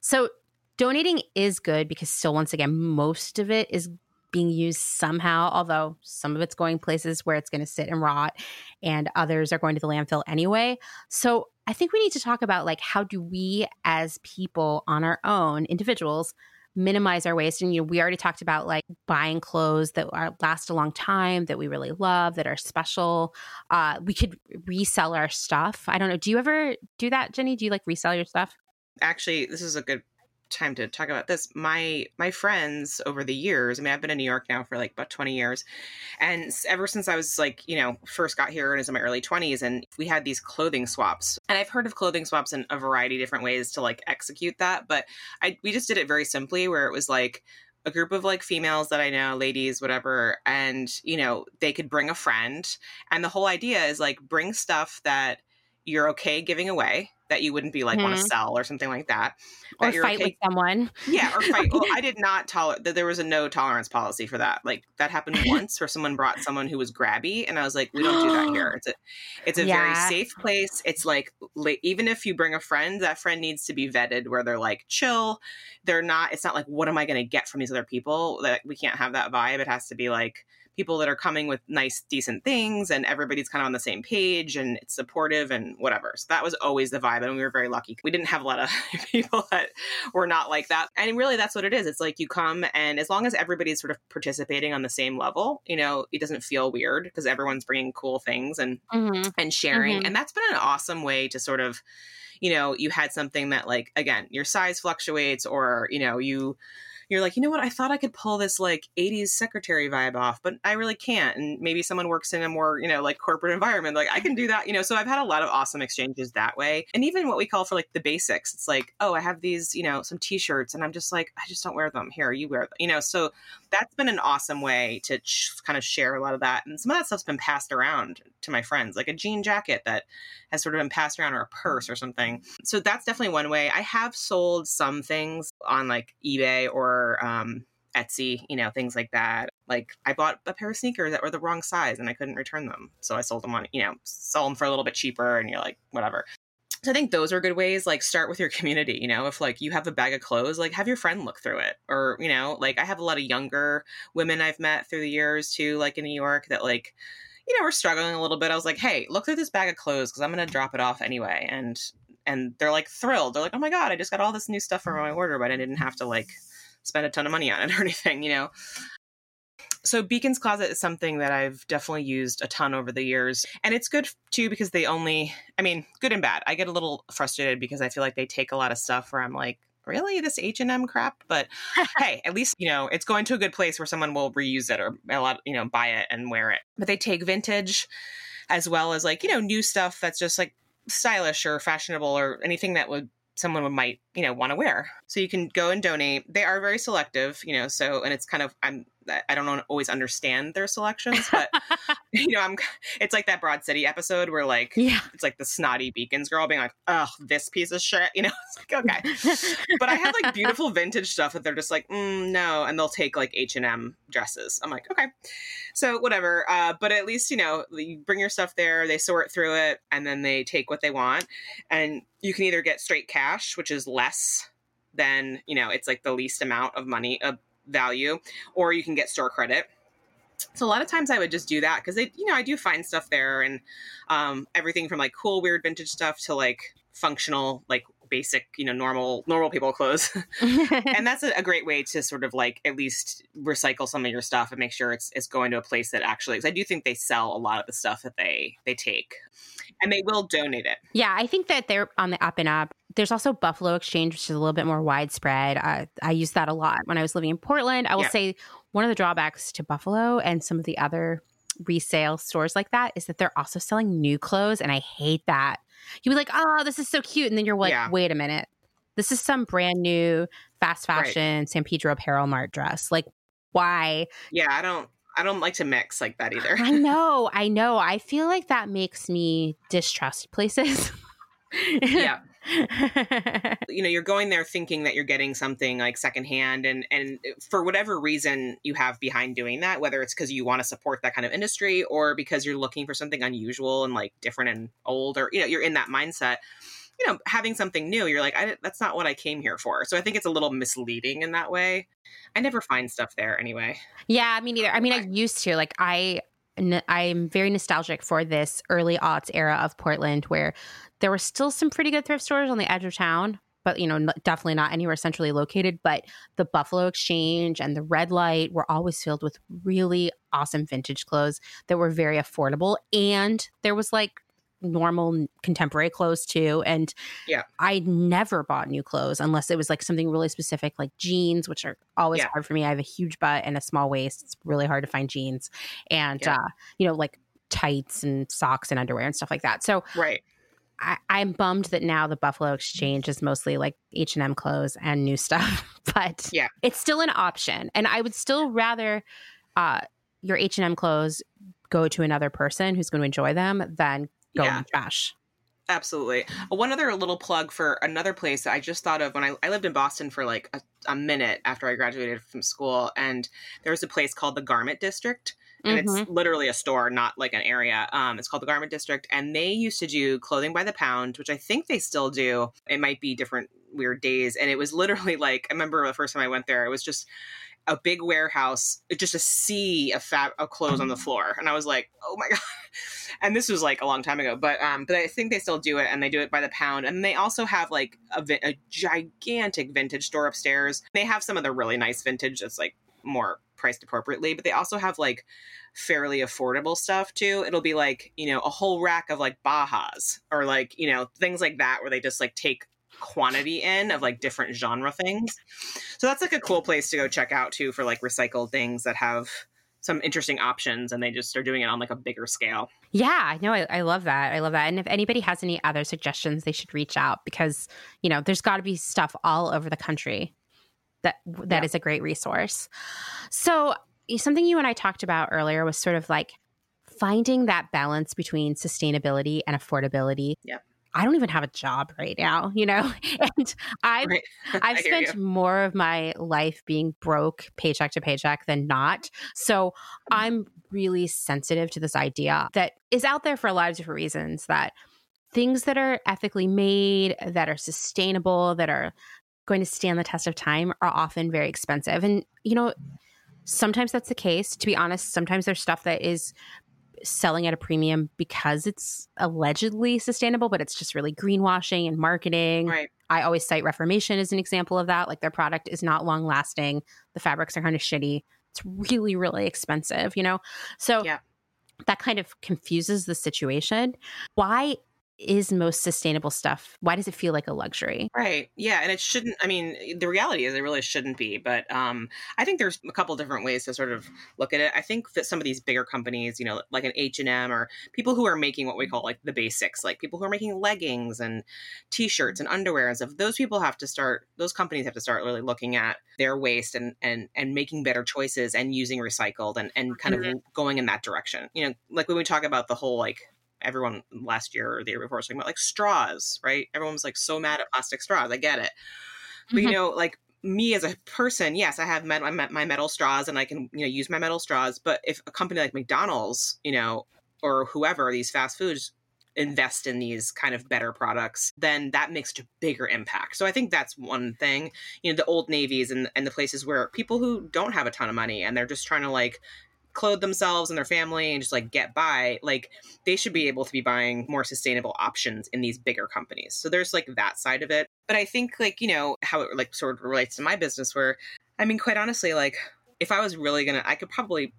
So donating is good because still once again most of it is being used somehow, although some of it's going places where it's going to sit and rot and others are going to the landfill anyway. So I think we need to talk about like how do we as people on our own, individuals, minimize our waste? And you know we already talked about like buying clothes that are last a long time that we really love that are special. Uh we could resell our stuff. I don't know. Do you ever do that jenny? Do you like resell your stuff? Actually this is a good time to talk about this. My my friends over the years, I mean, I've been in New York now for like about 20 years. And ever since I was like, you know, first got here and was in my early 20s, and we had these clothing swaps. And I've heard of clothing swaps in a variety of different ways to like execute that. But I we just did it very simply where it was like a group of like females that I know, ladies, whatever, and you know, they could bring a friend. And the whole idea is like bring stuff that you're okay giving away that you wouldn't be like mm-hmm. want to sell or something like that. that or fight okay. with someone. Yeah, or fight. well, I did not tolerate that. There was a no tolerance policy for that. Like that happened once, where someone brought someone who was grabby, and I was like, we don't do that here. It's a, it's a yeah. very safe place. It's like even if you bring a friend, that friend needs to be vetted, where they're like chill. They're not. It's not like what am I going to get from these other people? That we can't have that vibe. It has to be like people that are coming with nice, decent things, and everybody's kind of on the same page and it's supportive and whatever. So that was always the vibe. And we were very lucky. We didn't have a lot of people that were not like that. And really, that's what it is. It's like you come, and as long as everybody's sort of participating on the same level, you know, it doesn't feel weird because everyone's bringing cool things and mm-hmm. and sharing. Mm-hmm. And that's been an awesome way to sort of you know, you had something that like again, your size fluctuates or, you know, you you're like, you know what? I thought I could pull this like 80s secretary vibe off, but I really can't. And maybe someone works in a more, you know, like corporate environment. Like I can do that, you know. So I've had a lot of awesome exchanges that way. And even what we call for like the basics, it's like, oh, I have these, you know, some t shirts and I'm just like, I just don't wear them. Here, you wear them, you know. So that's been an awesome way to ch- kind of share a lot of that. And some of that stuff's been passed around to my friends, like a jean jacket that has sort of been passed around or a purse or something. So that's definitely one way. I have sold some things on like eBay or um, Etsy, you know, things like that. Like I bought a pair of sneakers that were the wrong size and I couldn't return them. So I sold them on, you know, sell them for a little bit cheaper and you're like, whatever. So I think those are good ways. Like start with your community, you know, if like you have a bag of clothes, like have your friend look through it. Or, you know, like I have a lot of younger women I've met through the years too, like in New York that like, you know, we're struggling a little bit. I was like, hey, look through this bag of clothes because I'm to drop it off anyway. And and they're like thrilled. They're like, oh my god, I just got all this new stuff for my order, but I didn't have to like spend a ton of money on it or anything, you know. So Beacon's Closet is something that I've definitely used a ton over the years. And it's good too because they only I mean, good and bad. I get a little frustrated because I feel like they take a lot of stuff where I'm like, really this H&M crap, but hey, at least, you know, it's going to a good place where someone will reuse it or a lot, you know, buy it and wear it. But they take vintage as well as like, you know, new stuff that's just like stylish or fashionable or anything that would someone might you know want to wear. So you can go and donate. They are very selective you know so and it's kind of i'm I don't always understand their selections, but you know, I'm. It's like that Broad City episode where like, yeah, it's like the snotty Beacons girl being like, "Oh, this piece of shit," you know. It's like okay, but I have like beautiful vintage stuff that they're just like, mm, no, and they'll take like H and M dresses. I'm like, okay, so whatever. Uh, but at least you know, you bring your stuff there, they sort through it, and then they take what they want, and you can either get straight cash, which is less than you know, it's like the least amount of money, uh, value, or you can get store credit. So a lot of times I would just do that because they, you know, I do find stuff there and um, everything from like cool, weird vintage stuff to like functional, like basic, you know, normal normal people clothes. and that's a, a, great way to sort of like at least recycle some of your stuff and make sure it's it's going to a place that actually. Because I do think they sell a lot of the stuff that they they take, and they will donate it. Yeah, I think that they're on the up and up. There's also Buffalo Exchange, which is a little bit more widespread. I, I use that a lot when I was living in Portland. I will yeah. say one of the drawbacks to Buffalo and some of the other resale stores like that is that they're also selling new clothes, and I hate that. You'd be like, "Oh, this is so cute," and then you're like, yeah. "Wait a minute, this is some brand new fast fashion right. San Pedro Apparel Mart dress. Like, why?" Yeah, I don't. I don't like to mix like that either. I know, I know. I feel like that makes me distrust places. yeah. you know, you're going there thinking that you're getting something like secondhand and and for whatever reason you have behind doing that, whether it's because you want to support that kind of industry or because you're looking for something unusual and like different and old or you know, you're in that mindset you know, having something new, you're like, I that's not what I came here for. So I think it's a little misleading in that way. I never find stuff there anyway. Yeah, me neither. I mean, I used to. Like, I I'm very nostalgic for this early aughts era of Portland where there were still some pretty good thrift stores on the edge of town, but you know, definitely not anywhere centrally located. But the Buffalo Exchange and the Red Light were always filled with really awesome vintage clothes that were very affordable. And there was like normal contemporary clothes too. And yeah, I never bought new clothes unless it was like something really specific, like jeans, which are always yeah. hard for me. I have a huge butt and a small waist. It's really hard to find jeans, and yeah. uh, you know, like tights and socks and underwear and stuff like that. So right. I, am bummed that now the Buffalo Exchange is mostly like H and M clothes and new stuff, but yeah, it's still an option, and I would still rather uh, your H and M clothes go to another person who's going to enjoy them than go yeah. in the trash. Absolutely. One other little plug for another place that I just thought of when I, I lived in Boston for like a, a, minute after I graduated from school, and there was a place called the Garment District, and mm-hmm. it's literally a store, not like an area. Um, it's called the Garment District, and they used to do clothing by the pound, which I think they still do. It might be different weird days, and it was literally like I remember the first time I went there, it was just a big warehouse, just a sea of fab of clothes on the floor, and I was like, oh my god. And this was like a long time ago, but um, but I think they still do it, and they do it by the pound, and they also have like a, a gigantic vintage store upstairs. They have some of the really nice vintage that's like more priced appropriately, but they also have like fairly affordable stuff too. It'll be like, you know, a whole rack of like Bajas or like, you know, things like that where they just like take quantity in of like different genre things. So that's like a cool place to go check out too for like recycled things that have some interesting options and they just are doing it on like a bigger scale. Yeah, no, I, I love that. I love that. And if anybody has any other suggestions, they should reach out because, you know, there's got to be stuff all over the country that that yeah. is a great resource. So, something you and I talked about earlier was sort of like finding that balance between sustainability and affordability. Yeah. I don't even have a job right now, you know, and I've right. I've spent more of my life being broke, paycheck to paycheck, than not. So I'm really sensitive to this idea that is out there for a lot of different reasons. That things that are ethically made, that are sustainable, that are going to stand the test of time are often very expensive. And, you know, sometimes that's the case. To be honest, sometimes there's stuff that is selling at a premium because it's allegedly sustainable, but it's just really greenwashing and marketing. Right. I always cite Reformation as an example of that. Like their product is not long lasting, the fabrics are kind of shitty. It's really, really expensive, you know? So yeah. that kind of confuses the situation. Why is most sustainable stuff why does it feel like a luxury? Right yeah and it shouldn't i mean the reality is it really shouldn't be but um i think there's a couple different ways to sort of look at it. I think that some of these bigger companies you know like an h&m or people who are making what we call like the basics like people who are making leggings and t-shirts and underwear and stuff those people have to start those companies have to start really looking at their waste and and and making better choices and using recycled and and kind mm-hmm. of going in that direction. You know like when we talk about the whole like everyone last year or the year before was talking about like straws, right? Everyone was like so mad at plastic straws. I get it. But mm-hmm. you know, like me as a person, yes, I have met, my, my metal straws and I can, you know, use my metal straws. But if a company like McDonald's, you know, or whoever, these fast foods invest in these kind of better products, then that makes a bigger impact. So I think that's one thing. You know, the old navies and, and the places where people who don't have a ton of money and they're just trying to like clothe themselves and their family and just like get by like they should be able to be buying more sustainable options in these bigger companies. So there's like that side of it. But i think like you know how it like sort of relates to my business where i mean quite honestly like if i was really gonna i could probably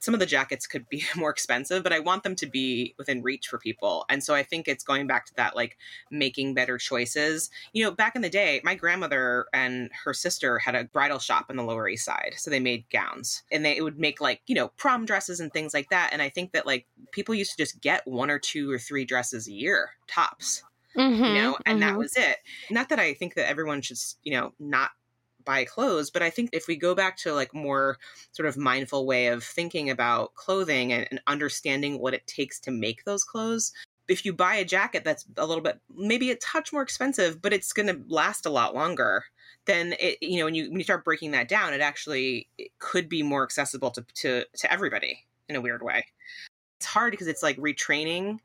some of the jackets could be more expensive, but I want them to be within reach for people. And so I think it's going back to that, like making better choices. You know, back in the day, my grandmother and her sister had a bridal shop in the Lower East Side. So they made gowns and they would make like, you know, prom dresses and things like that. And I think that like people used to just get one or two or three dresses a year, tops. Mm-hmm, you know, and mm-hmm. that was it. Not that I think that everyone should, you know, not buy clothes but i think if we go back to like more sort of mindful way of thinking about clothing and, and understanding what it takes to make those clothes if you buy a jacket that's a little bit maybe a touch more expensive but it's going to last a lot longer then it you know when you when you start breaking that down it actually it could be more accessible to to to everybody in a weird way. It's hard because it's like retraining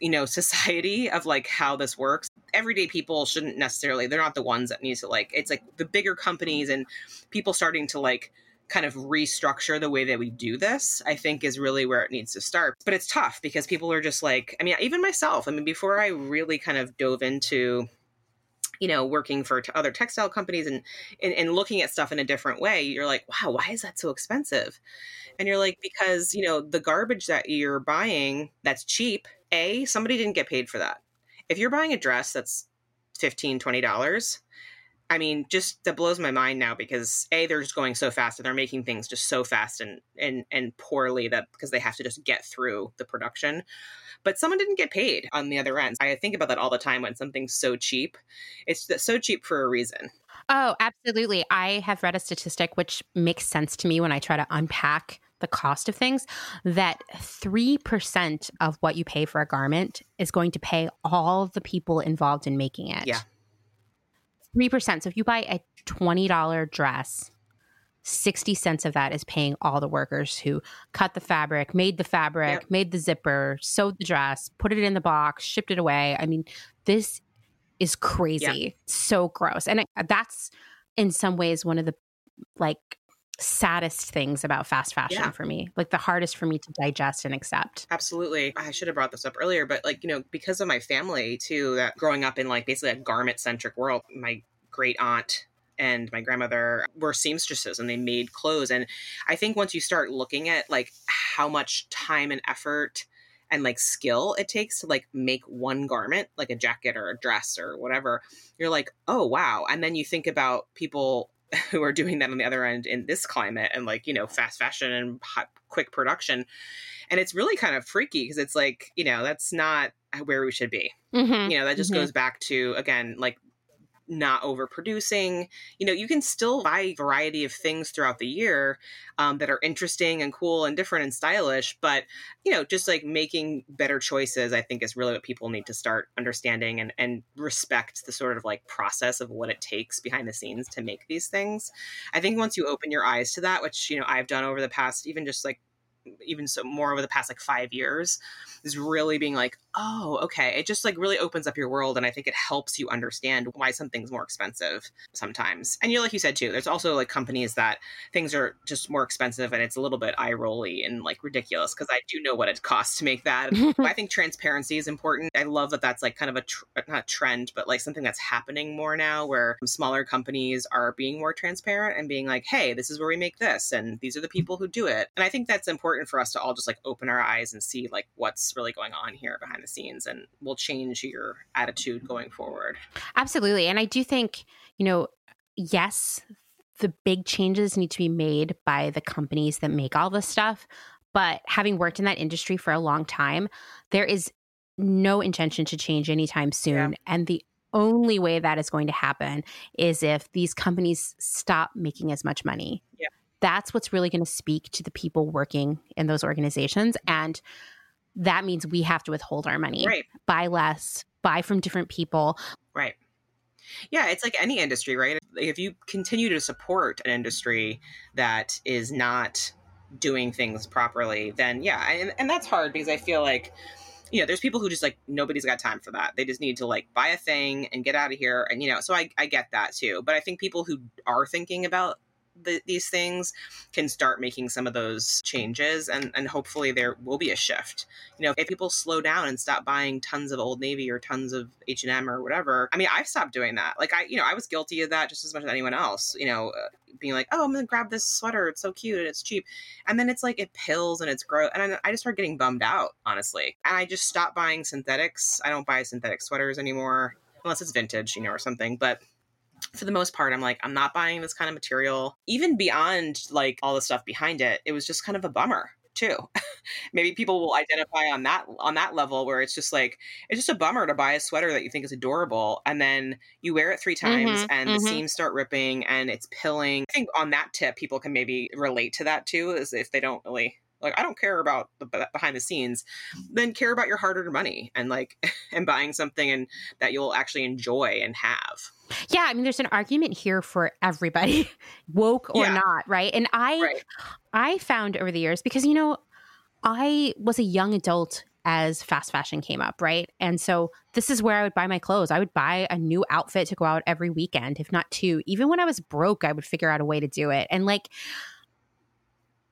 you know society of like how this works everyday people shouldn't necessarily they're not the ones that need to like it's like the bigger companies and people starting to like kind of restructure the way that we do this i think is really where it needs to start. But it's tough because people are just like i mean even myself i mean before i really kind of dove into you know working for t- other textile companies and, and and looking at stuff in a different way you're like wow why is that so expensive? And you're like because you know the garbage that you're buying that's cheap a somebody didn't get paid for that if you're buying a dress that's 15 20 dollars I mean, just that blows my mind now because a they're just going so fast and they're making things just so fast and and and poorly that because they have to just get through the production. But someone didn't get paid on the other end. I think about that all the time when something's so cheap. It's so cheap for a reason. Oh, absolutely. I have read a statistic which makes sense to me when I try to unpack the cost of things that 3% of what you pay for a garment is going to pay all the people involved in making it. Yeah. 3%. So if you buy a $20 dress, 60 cents of that is paying all the workers who cut the fabric, made the fabric, yep. made the zipper, sewed the dress, put it in the box, shipped it away. I mean, this is crazy. Yep. So gross. And it, that's in some ways one of the like saddest things about fast fashion Yeah. for me. Like the hardest for me to digest and accept. Absolutely. I should have brought this up earlier, but like, you know, because of my family too, that growing up in like basically a garment centric world, my great aunt and my grandmother were seamstresses and they made clothes. And I think once you start looking at like how much time and effort and like skill it takes to like make one garment, like a jacket or a dress or whatever, you're like, oh wow. And then you think about people who are doing that on the other end in this climate and like, you know, fast fashion and hot, quick production and it's really kind of freaky because it's like you know that's not where we should be Mm-hmm. you know that just Mhm. goes back to again like not overproducing. You know you can still buy a variety of things throughout the year um, that are interesting and cool and different and stylish but you know just like making better choices i think is really what people need to start understanding and and respect the sort of like process of what it takes behind the scenes to make these things. I think once you open your eyes to that which you know i've done over the past even just like even so more over the past like five years is really being like oh okay it just like really opens up your world and i think it helps you understand why something's more expensive sometimes and you know like you said too there's also like companies that things are just more expensive and it's a little bit eye rolly and like ridiculous because i do know what it costs to make that I think transparency is important. I love that that's like kind of a tr- not a trend, but like something that's happening more now where smaller companies are being more transparent and being like, hey, this is where we make this and these are the people who do it. And I think that's important for us to all just like open our eyes and see like what's really going on here behind the scenes and will change your attitude going forward. Absolutely. And I do think, you know, yes, the big changes need to be made by the companies that make all this stuff. But having worked in that industry for a long time, there is no intention to change anytime soon. And the only way that is going to happen is if these companies stop making as much money. That's what's really going to speak to the people working in those organizations. And that means we have to withhold our money, Right. buy less, buy from different people. Right. Yeah, it's like any industry, right? If you continue to support an industry that is not doing things properly, then yeah, and, and that's hard because I feel like, you know, there's people who just like nobody's got time for that. They just need to like buy a thing and get out of here, and you know, so I I get that too. But I think people who are thinking about the, these things can start making some of those changes and and hopefully there will be a shift. You know if people slow down and stop buying tons of old navy or tons of h&m or whatever i mean i've stopped doing that. Like i you know i was guilty of that just as much as anyone else you know uh, being like oh i'm gonna grab this sweater it's so cute and it's cheap. And then it's like it pills and it's gross and I, I just start getting bummed out honestly. And i just stopped buying synthetics. I don't buy synthetic sweaters anymore unless it's vintage you know or something but for the most part, I'm like, I'm not buying this kind of material. Even beyond like all the stuff behind it, it was just kind of a bummer too. Maybe people will identify on that on that level where it's just like it's just a bummer to buy a sweater that you think is adorable and then you wear it three times Mhm, and the mhm. seams start ripping and it's pilling. I think on that tip, people can maybe relate to that too, as if they don't really like I don't care about the behind the scenes, then care about your hard-earned money and like and buying something and that you'll actually enjoy and have. Yeah, I mean, there's an argument here for everybody, woke or Yeah. not, right? And I, Right. I found over the years because you know, I was a young adult as fast fashion came up, right? And so this is where I would buy my clothes. I would buy a new outfit to go out every weekend, if not two. Even when I was broke, I would figure out a way to do it. And like,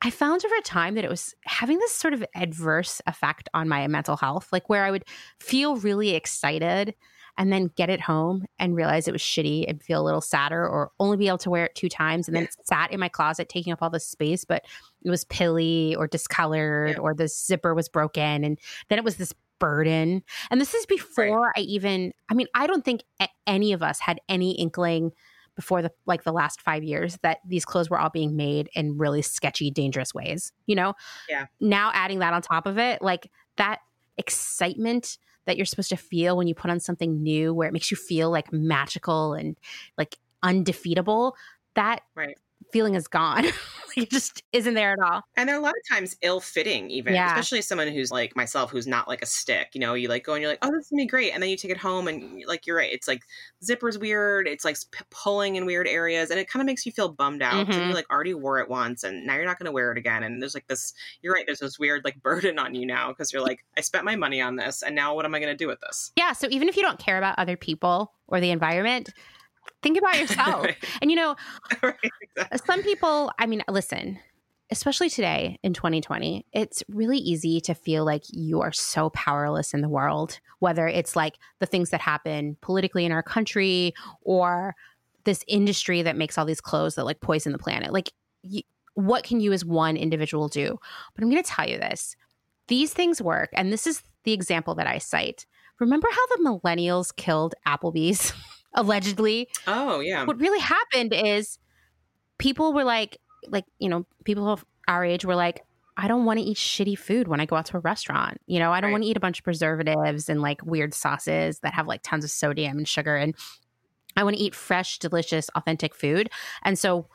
I found over time that it was having this sort of adverse effect on my mental health, like where I would feel really excited and then get it home and realize it was shitty and feel a little sadder or only be able to wear it two times and then it sat in my closet taking up all this space but it was pilly or discolored Yeah. or the zipper was broken and then it was this burden. And this is before i even i mean i don't think any of us had any inkling before the like the last five years that these clothes were all being made in really sketchy dangerous ways you know Yeah. now adding that on top of it like that excitement that you're supposed to feel when you put on something new where it makes you feel like magical and like undefeatable that Right. Feeling is gone it just isn't there at all And they're a lot of times ill fitting, even, Yeah. especially someone who's like myself, who's not like a stick. You know, you like go and you're like, oh, this is gonna be great. And then you take it home and like, you're right. It's like zipper's weird. It's like p- pulling in weird areas. And it kind of makes you feel bummed out. Mhm. you like already wore it once and now you're not going to wear it again. And there's like this, you're right. There's this weird like burden on you now because you're like, I spent my money on this. And now what am I going to do with this? yeah so even if you don't care about other people or the environment Think about yourself. Right. And you know, right, exactly. some people, I mean, listen, especially today in 2020, it's really easy to feel like you are so powerless in the world, whether it's like the things that happen politically in our country or this industry that makes all these clothes that like poison the planet. Like, what can you as one individual do? But I'm going to tell you this these things work. And this is the example that I cite. Remember how the millennials killed Applebee's? allegedly. Oh yeah. What really happened is people were like, like you know, people of our age were like, I don't want to eat shitty food when I go out to a restaurant. You know, I don't Right. want to eat a bunch of preservatives and like weird sauces that have like tons of sodium and sugar. And I want to eat fresh, delicious, authentic food. And so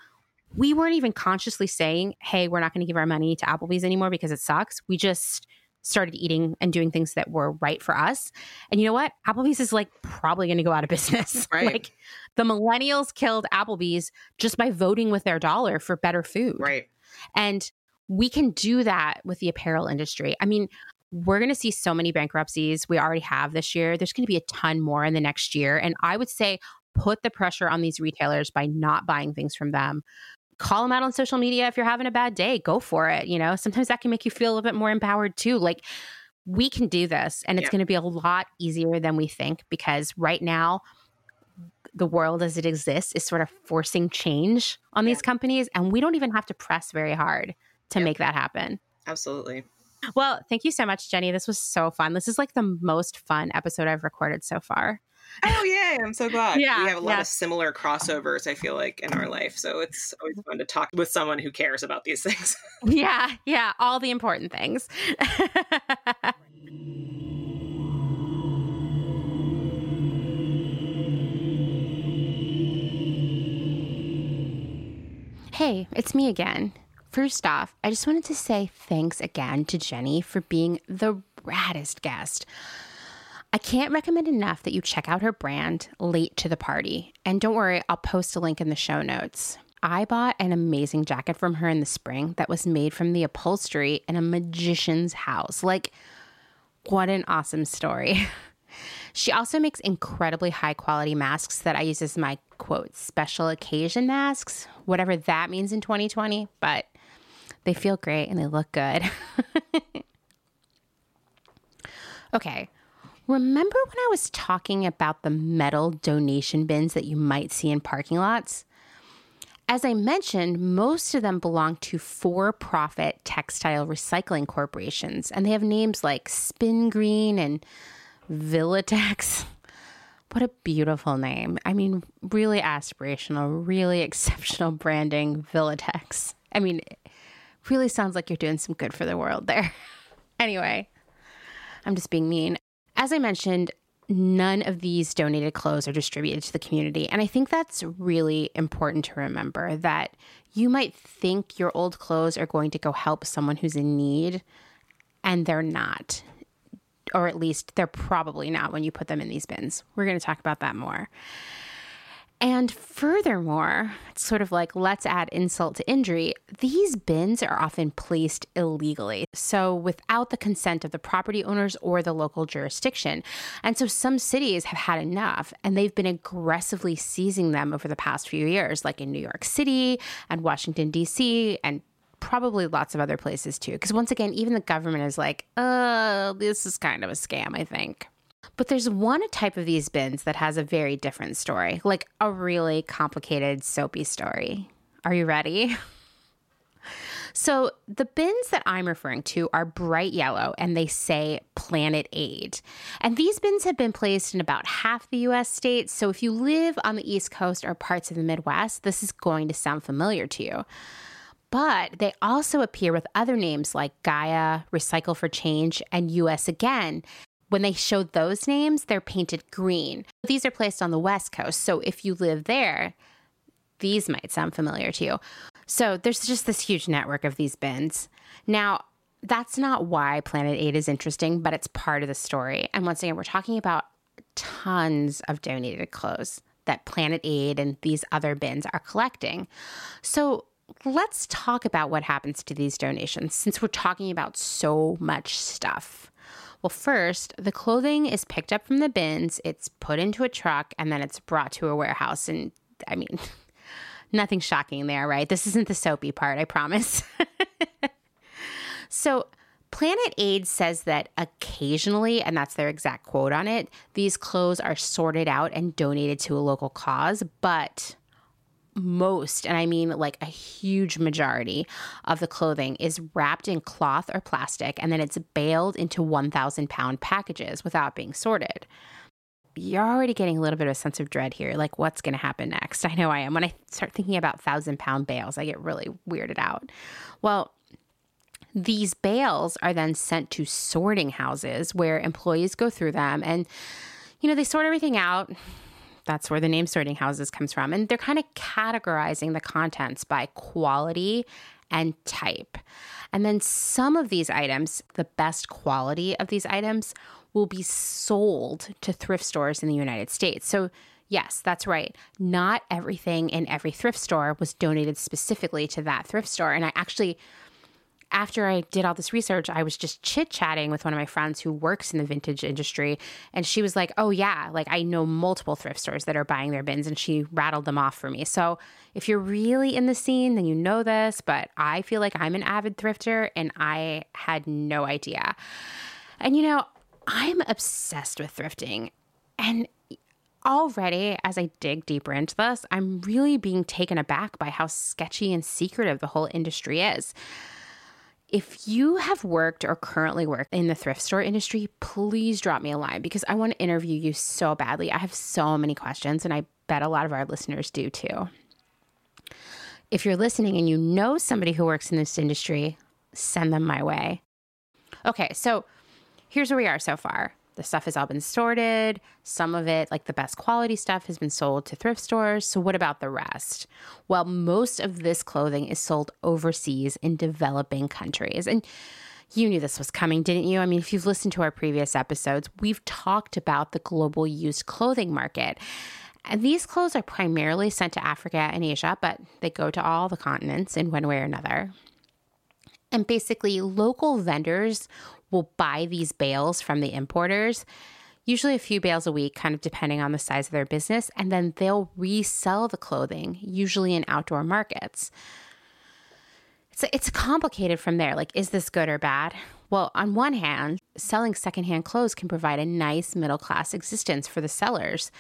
we weren't even consciously saying, hey, we're not going to give our money to Applebee's anymore because it sucks. We just started eating and doing things that were right for us. And you know what? Applebee's is like probably going to go out of business. Right. like the millennials killed Applebee's just by voting with their dollar for better food. Right. And we can do that with the apparel industry. I mean, we're going to see so many bankruptcies. We already have this year. There's going to be a ton more in the next year. And I would say put the pressure on these retailers by not buying things from them. Call them out on social media if you're having a bad day. Go for it. You know, sometimes that can make you feel a little bit more empowered too. Like, we can do this, and it's Yeah. going to be a lot easier than we think because right now, the world as it exists is sort of forcing change on these companies, and we don't even have to press very hard to Yep. make that happen. Absolutely. Well, thank you so much, Jenny. This was so fun. This is like the most fun episode I've recorded so far. Oh yeah I'm so glad. Yeah, we have a lot yeah. of similar crossovers. I feel like in our life, so it's always fun to talk with someone who cares about these things. Yeah, yeah, all the important things. hey, it's me again. First off, I just wanted to say thanks again to Jenny for being the raddest guest. I can't recommend enough that you check out her brand, Late to the Party. And don't worry, I'll post a link in the show notes. I bought an amazing jacket from her in the spring that was made from the upholstery in a magician's house. Like, what an awesome story. She also makes incredibly high quality masks that I use as my quote special occasion masks, whatever that means in 2020, but they feel great and they look good. okay. Remember when I was talking about the metal donation bins that you might see in parking lots? As I mentioned, most of them belong to for profit textile recycling corporations, and they have names like Spin Green and Villatex. What a beautiful name. I mean, really aspirational, really exceptional branding, Villatex. I mean, really sounds like you're doing some good for the world there. anyway, I'm just being mean. As I mentioned, none of these donated clothes are distributed to the community. And I think that's really important to remember that you might think your old clothes are going to go help someone who's in need, and they're not. Or at least they're probably not when you put them in these bins. We're going to talk about that more. And furthermore, it's sort of like let's add insult to injury. These bins are often placed illegally, so without the consent of the property owners or the local jurisdiction. And so some cities have had enough and they've been aggressively seizing them over the past few years, like in New York City and Washington, D.C., and probably lots of other places too. Because once again, even the government is like, uh, this is kind of a scam, I think. But there's one type of these bins that has a very different story, like a really complicated soapy story. Are you ready? So, the bins that I'm referring to are bright yellow and they say Planet Aid. And these bins have been placed in about half the US states. So, if you live on the East Coast or parts of the Midwest, this is going to sound familiar to you. But they also appear with other names like Gaia, Recycle for Change, and US Again. When they show those names, they're painted green. These are placed on the West Coast. So if you live there, these might sound familiar to you. So there's just this huge network of these bins. Now, that's not why Planet Aid is interesting, but it's part of the story. And once again, we're talking about tons of donated clothes that Planet Aid and these other bins are collecting. So let's talk about what happens to these donations since we're talking about so much stuff. Well, first, the clothing is picked up from the bins, it's put into a truck, and then it's brought to a warehouse. And I mean, nothing shocking there, right? This isn't the soapy part, I promise. so, Planet Aid says that occasionally, and that's their exact quote on it, these clothes are sorted out and donated to a local cause, but most, and I mean like a huge majority of the clothing is wrapped in cloth or plastic and then it's baled into 1,000 pound packages without being sorted. You're already getting a little bit of a sense of dread here. Like, what's going to happen next? I know I am. When I start thinking about thousand pound bales, I get really weirded out. Well, these bales are then sent to sorting houses where employees go through them and, you know, they sort everything out that's where the name sorting houses comes from. And they're kind of categorizing the contents by quality and type. And then some of these items, the best quality of these items, will be sold to thrift stores in the United States. So, yes, that's right. Not everything in every thrift store was donated specifically to that thrift store. And I actually after I did all this research, I was just chit chatting with one of my friends who works in the vintage industry. And she was like, Oh, yeah, like I know multiple thrift stores that are buying their bins. And she rattled them off for me. So if you're really in the scene, then you know this. But I feel like I'm an avid thrifter and I had no idea. And you know, I'm obsessed with thrifting. And already, as I dig deeper into this, I'm really being taken aback by how sketchy and secretive the whole industry is. If you have worked or currently work in the thrift store industry, please drop me a line because I want to interview you so badly. I have so many questions, and I bet a lot of our listeners do too. If you're listening and you know somebody who works in this industry, send them my way. Okay, so here's where we are so far. The stuff has all been sorted. Some of it, like the best quality stuff, has been sold to thrift stores. So, what about the rest? Well, most of this clothing is sold overseas in developing countries. And you knew this was coming, didn't you? I mean, if you've listened to our previous episodes, we've talked about the global used clothing market. And these clothes are primarily sent to Africa and Asia, but they go to all the continents in one way or another. And basically, local vendors will buy these bales from the importers, usually a few bales a week, kind of depending on the size of their business, and then they'll resell the clothing, usually in outdoor markets. It's, it's complicated from there. Like, is this good or bad? Well, on one hand, selling secondhand clothes can provide a nice middle class existence for the sellers.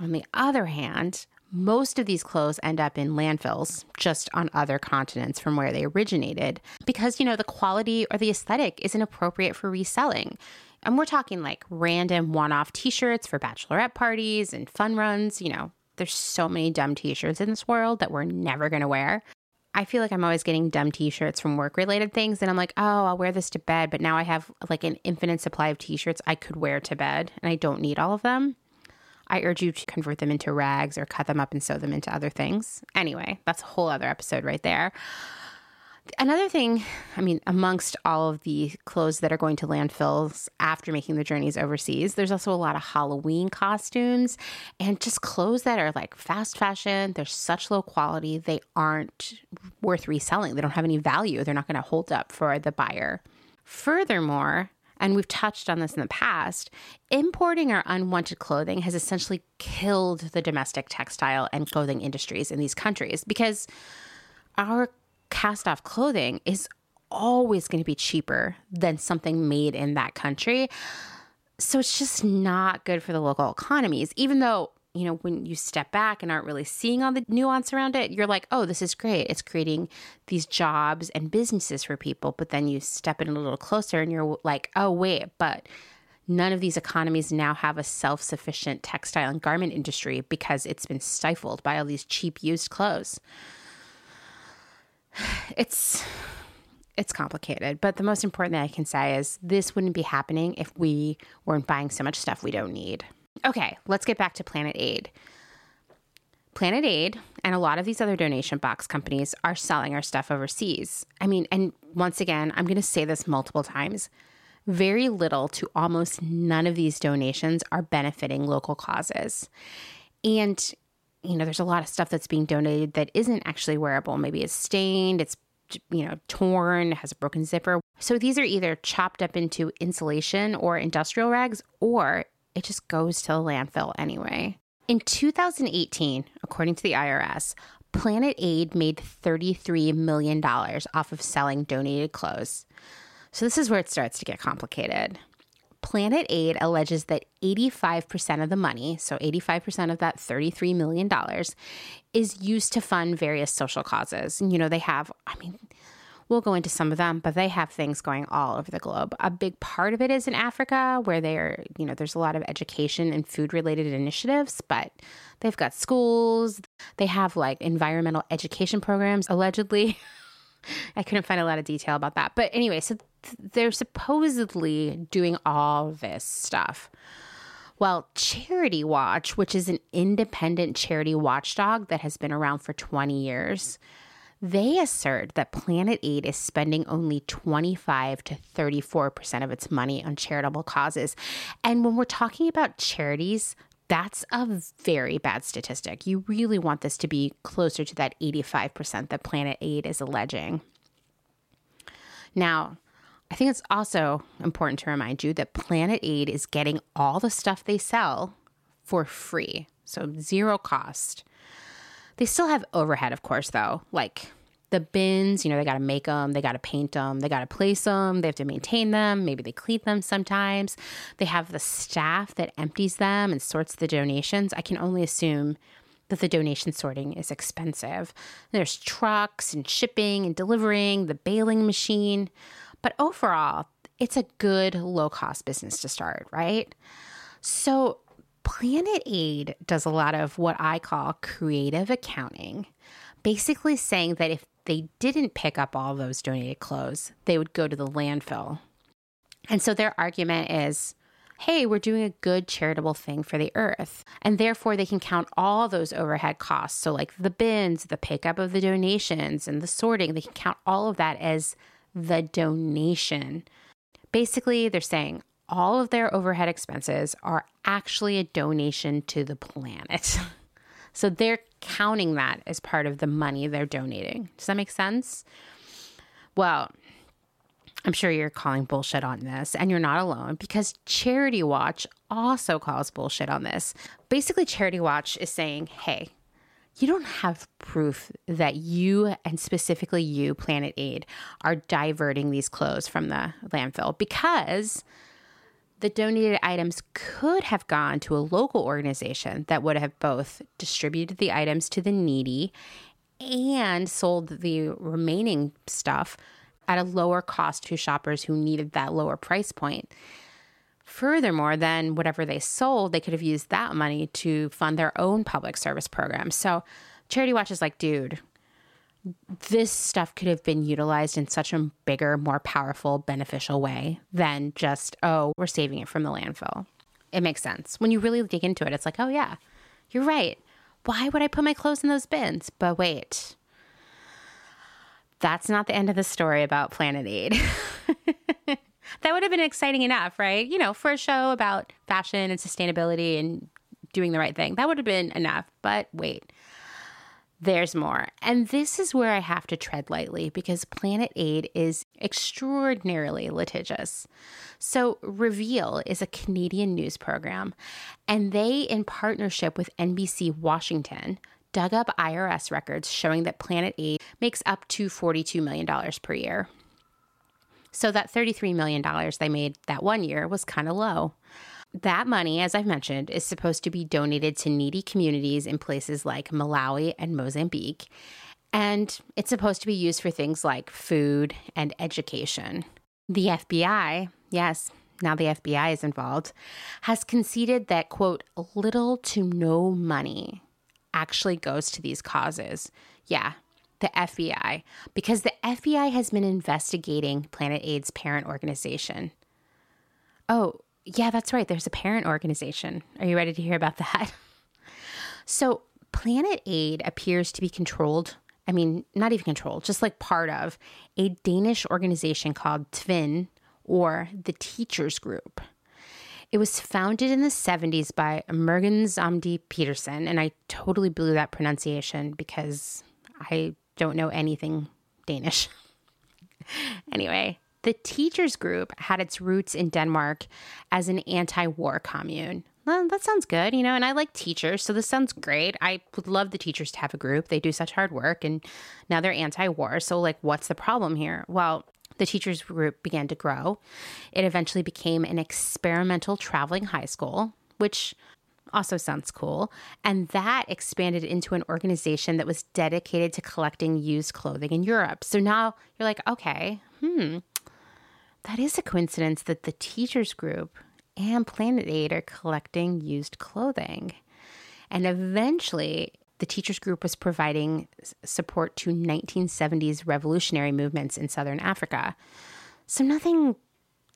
On the other hand, most of these clothes end up in landfills just on other continents from where they originated because, you know, the quality or the aesthetic isn't appropriate for reselling. And we're talking like random one off t shirts for bachelorette parties and fun runs. You know, there's so many dumb t shirts in this world that we're never going to wear. I feel like I'm always getting dumb t shirts from work related things. And I'm like, oh, I'll wear this to bed. But now I have like an infinite supply of t shirts I could wear to bed and I don't need all of them. I urge you to convert them into rags or cut them up and sew them into other things. Anyway, that's a whole other episode right there. Another thing, I mean, amongst all of the clothes that are going to landfills after making the journeys overseas, there's also a lot of Halloween costumes and just clothes that are like fast fashion. They're such low quality, they aren't worth reselling. They don't have any value. They're not going to hold up for the buyer. Furthermore, and we've touched on this in the past, importing our unwanted clothing has essentially killed the domestic textile and clothing industries in these countries because our cast off clothing is always going to be cheaper than something made in that country. So it's just not good for the local economies, even though you know, when you step back and aren't really seeing all the nuance around it, you're like, oh, this is great. It's creating these jobs and businesses for people. But then you step in a little closer and you're like, oh, wait, but none of these economies now have a self sufficient textile and garment industry because it's been stifled by all these cheap used clothes. It's. It's complicated, but the most important thing I can say is this wouldn't be happening if we weren't buying so much stuff we don't need. Okay, let's get back to Planet Aid. Planet Aid and a lot of these other donation box companies are selling our stuff overseas. I mean, and once again, I'm going to say this multiple times. Very little to almost none of these donations are benefiting local causes. And, you know, there's a lot of stuff that's being donated that isn't actually wearable. Maybe it's stained, it's, you know, torn, has a broken zipper. So these are either chopped up into insulation or industrial rags, or it just goes to the landfill anyway. In 2018, according to the IRS, Planet Aid made $33 million off of selling donated clothes. So this is where it starts to get complicated. Planet Aid alleges that 85% of the money, so 85% of that $33 million, is used to fund various social causes. You know, they have, I mean, we'll go into some of them, but they have things going all over the globe. A big part of it is in Africa, where they're, you know, there's a lot of education and food related initiatives, but they've got schools, they have like environmental education programs, allegedly. I couldn't find a lot of detail about that. But anyway, so they're supposedly doing all this stuff. Well, Charity Watch, which is an independent charity watchdog that has been around for 20 years, they assert that Planet Aid is spending only 25 to 34% of its money on charitable causes. And when we're talking about charities, that's a very bad statistic. You really want this to be closer to that 85% that Planet Aid is alleging. Now, I think it's also important to remind you that Planet Aid is getting all the stuff they sell for free, so zero cost. They still have overhead, of course, though, like the bins, you know, they got to make them, they got to paint them, they got to place them, they have to maintain them, maybe they clean them sometimes. They have the staff that empties them and sorts the donations. I can only assume that the donation sorting is expensive. There's trucks and shipping and delivering, the baling machine. But overall, it's a good low cost business to start, right? So, Planet Aid does a lot of what I call creative accounting, basically saying that if they didn't pick up all those donated clothes, they would go to the landfill. And so their argument is hey, we're doing a good charitable thing for the earth. And therefore, they can count all those overhead costs. So, like the bins, the pickup of the donations, and the sorting, they can count all of that as the donation. Basically, they're saying all of their overhead expenses are actually a donation to the planet. so they're counting that as part of the money they're donating. Does that make sense? Well, I'm sure you're calling bullshit on this, and you're not alone because Charity Watch also calls bullshit on this. Basically, Charity Watch is saying, hey, you don't have proof that you and specifically you, Planet Aid, are diverting these clothes from the landfill because the donated items could have gone to a local organization that would have both distributed the items to the needy and sold the remaining stuff at a lower cost to shoppers who needed that lower price point. Furthermore, then whatever they sold, they could have used that money to fund their own public service programs. So Charity Watch is like, dude, this stuff could have been utilized in such a bigger, more powerful, beneficial way than just, oh, we're saving it from the landfill. It makes sense. When you really dig into it, it's like, oh, yeah, you're right. Why would I put my clothes in those bins? But wait, that's not the end of the story about Planet Aid. that would have been exciting enough, right? You know, for a show about fashion and sustainability and doing the right thing. That would have been enough. But wait, there's more. And this is where I have to tread lightly because Planet Aid is extraordinarily litigious. So, Reveal is a Canadian news program, and they, in partnership with NBC Washington, dug up IRS records showing that Planet Aid makes up to $42 million per year. So that $33 million they made that one year was kind of low. That money, as I've mentioned, is supposed to be donated to needy communities in places like Malawi and Mozambique. And it's supposed to be used for things like food and education. The FBI, yes, now the FBI is involved, has conceded that, quote, little to no money actually goes to these causes. Yeah, the FBI, because the FBI has been investigating Planet Aid's parent organization. Oh, yeah, that's right. There's a parent organization. Are you ready to hear about that? so, Planet Aid appears to be controlled. I mean, not even controlled, just like part of a Danish organization called Tvind or the Teachers Group. It was founded in the 70s by Mogens Amdi Petersen, and I totally blew that pronunciation because I don't know anything Danish. anyway, The teachers group had its roots in Denmark as an anti war commune. Well, that sounds good, you know, and I like teachers, so this sounds great. I would love the teachers to have a group. They do such hard work and now they're anti war. So, like, what's the problem here? Well, the teachers group began to grow. It eventually became an experimental traveling high school, which also sounds cool. And that expanded into an organization that was dedicated to collecting used clothing in Europe. So now you're like, okay, hmm, that is a coincidence that the teachers group and Planet Aid are collecting used clothing. And eventually, the teachers group was providing support to 1970s revolutionary movements in southern Africa. So, nothing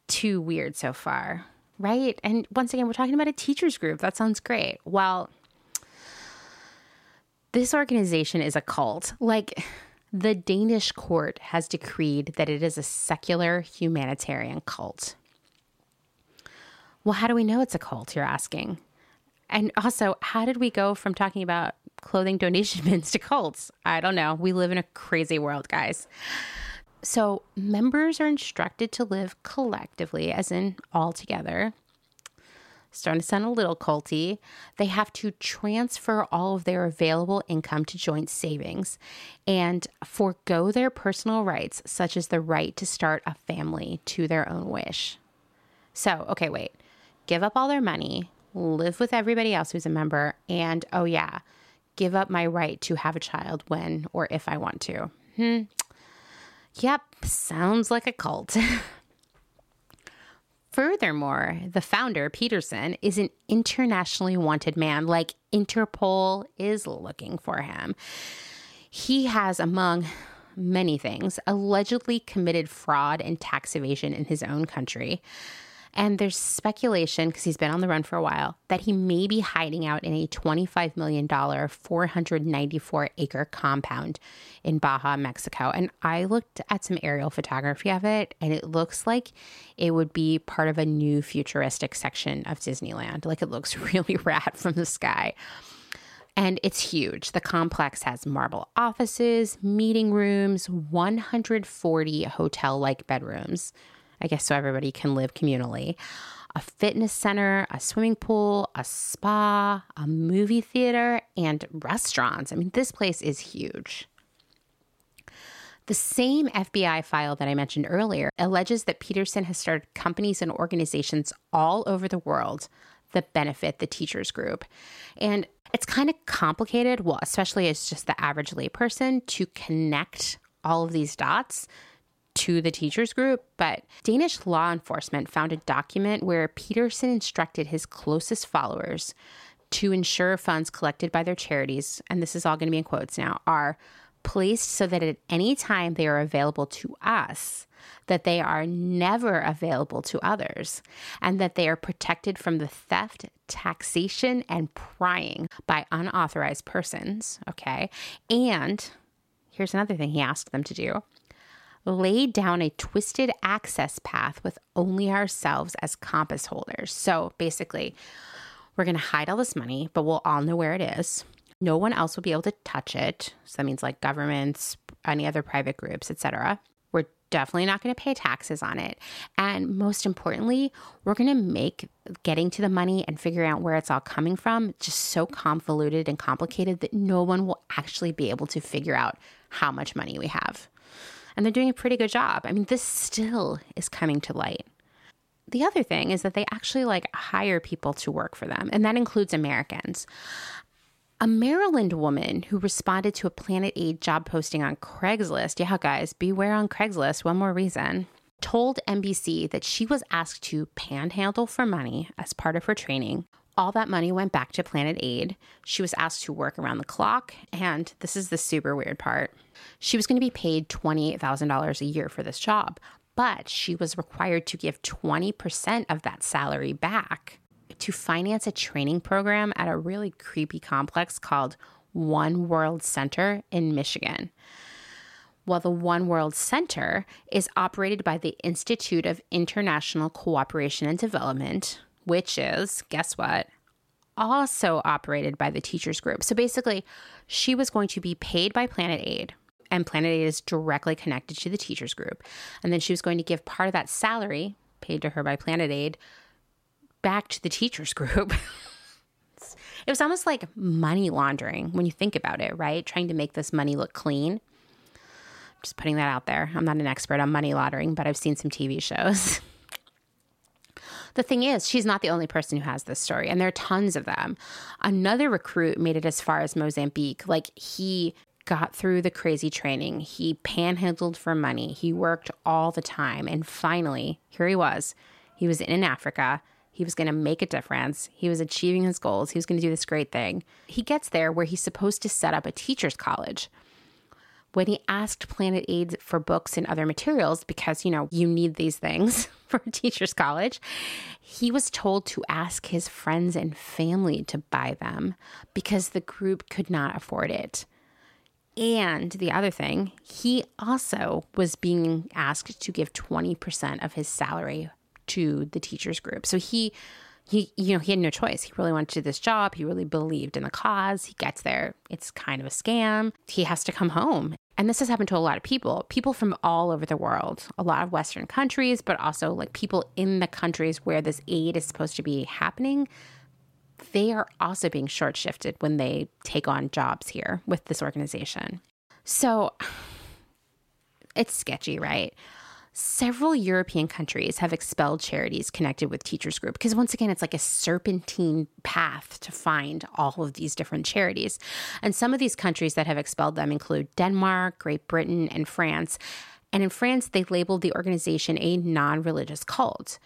too weird so far right? And once again, we're talking about a teachers group. That sounds great. Well, this organization is a cult. Like, the Danish court has decreed that it is a secular humanitarian cult. Well, how do we know it's a cult, you're asking? And also, how did we go from talking about clothing donation bins to cults? I don't know. We live in a crazy world, guys. So, members are instructed to live collectively, as in all together. Starting to sound a little culty. They have to transfer all of their available income to joint savings and forego their personal rights, such as the right to start a family to their own wish. So, okay, wait. Give up all their money, live with everybody else who's a member, and oh, yeah, give up my right to have a child when or if I want to. Hmm. Yep, sounds like a cult. Furthermore, the founder, Petersen, is an internationally wanted man, like Interpol is looking for him. He has, among many things, allegedly committed fraud and tax evasion in his own country. And there's speculation, because he's been on the run for a while, that he may be hiding out in a $25 million, 494 acre compound in Baja, Mexico. And I looked at some aerial photography of it, and it looks like it would be part of a new futuristic section of Disneyland. Like it looks really rad from the sky. And it's huge. The complex has marble offices, meeting rooms, 140 hotel like bedrooms I guess so everybody can live communally. A fitness center, a swimming pool, a spa, a movie theater, and restaurants. I mean, this place is huge. The same FBI file that I mentioned earlier alleges that Petersen has started companies and organizations all over the world that benefit the teachers group. And it's kind of complicated, well, especially as just the average layperson, to connect all of these dots to the teachers group, but Danish law enforcement found a document where Petersen instructed his closest followers to ensure funds collected by their charities, and this is all going to be in quotes now, are placed so that at any time they are available to us, that they are never available to others, and that they are protected from the theft, taxation, and prying by unauthorized persons. Okay. And here's another thing he asked them to do laid down a twisted access path with only ourselves as compass holders. So basically, we're going to hide all this money, but we'll all know where it is. No one else will be able to touch it. So that means like governments, any other private groups, etc. We're definitely not going to pay taxes on it. And most importantly, we're going to make getting to the money and figuring out where it's all coming from just so convoluted and complicated that no one will actually be able to figure out how much money we have and they're doing a pretty good job. I mean, this still is coming to light. The other thing is that they actually like hire people to work for them, and that includes Americans. A Maryland woman who responded to a Planet Aid job posting on Craigslist, yeah, guys, beware on Craigslist, one more reason, told NBC that she was asked to panhandle for money as part of her training all that money went back to Planet Aid. She was asked to work around the clock, and this is the super weird part. She was going to be paid $28,000 a year for this job, but she was required to give 20% of that salary back to finance a training program at a really creepy complex called One World Center in Michigan. Well, the One World Center is operated by the Institute of International Cooperation and Development, which is, guess what? Also operated by the teachers group. So basically, she was going to be paid by Planet Aid. and Planet Aid is directly connected to the teachers group. And then she was going to give part of that salary paid to her by Planet Aid back to the teachers group. it was almost like money laundering when you think about it, right? Trying to make this money look clean. Just putting that out there. I'm not an expert on money laundering, but I've seen some TV shows. The thing is, she's not the only person who has this story, and there are tons of them. Another recruit made it as far as Mozambique. Like, he got through the crazy training, he panhandled for money, he worked all the time, and finally, here he was. He was in Africa. He was going to make a difference. He was achieving his goals. He was going to do this great thing. He gets there where he's supposed to set up a teacher's college when he asked Planet Aid for books and other materials, because, you know, you need these things for teacher's college, he was told to ask his friends and family to buy them because the group could not afford it. And the other thing, he also was being asked to give 20% of his salary to the teachers group. So he he you know he had no choice. He really wanted to do this job. He really believed in the cause. He gets there. It's kind of a scam. He has to come home. And this has happened to a lot of people people from all over the world a lot of western countries but also like people in the countries where this aid is supposed to be happening. They are also being short shifted when they take on jobs here with this organization. So it's sketchy right several European countries have expelled charities connected with Teachers Group because, once again, it's like a serpentine path to find all of these different charities. And some of these countries that have expelled them include Denmark, Great Britain, and France. And in France, they labeled the organization a non religious cult.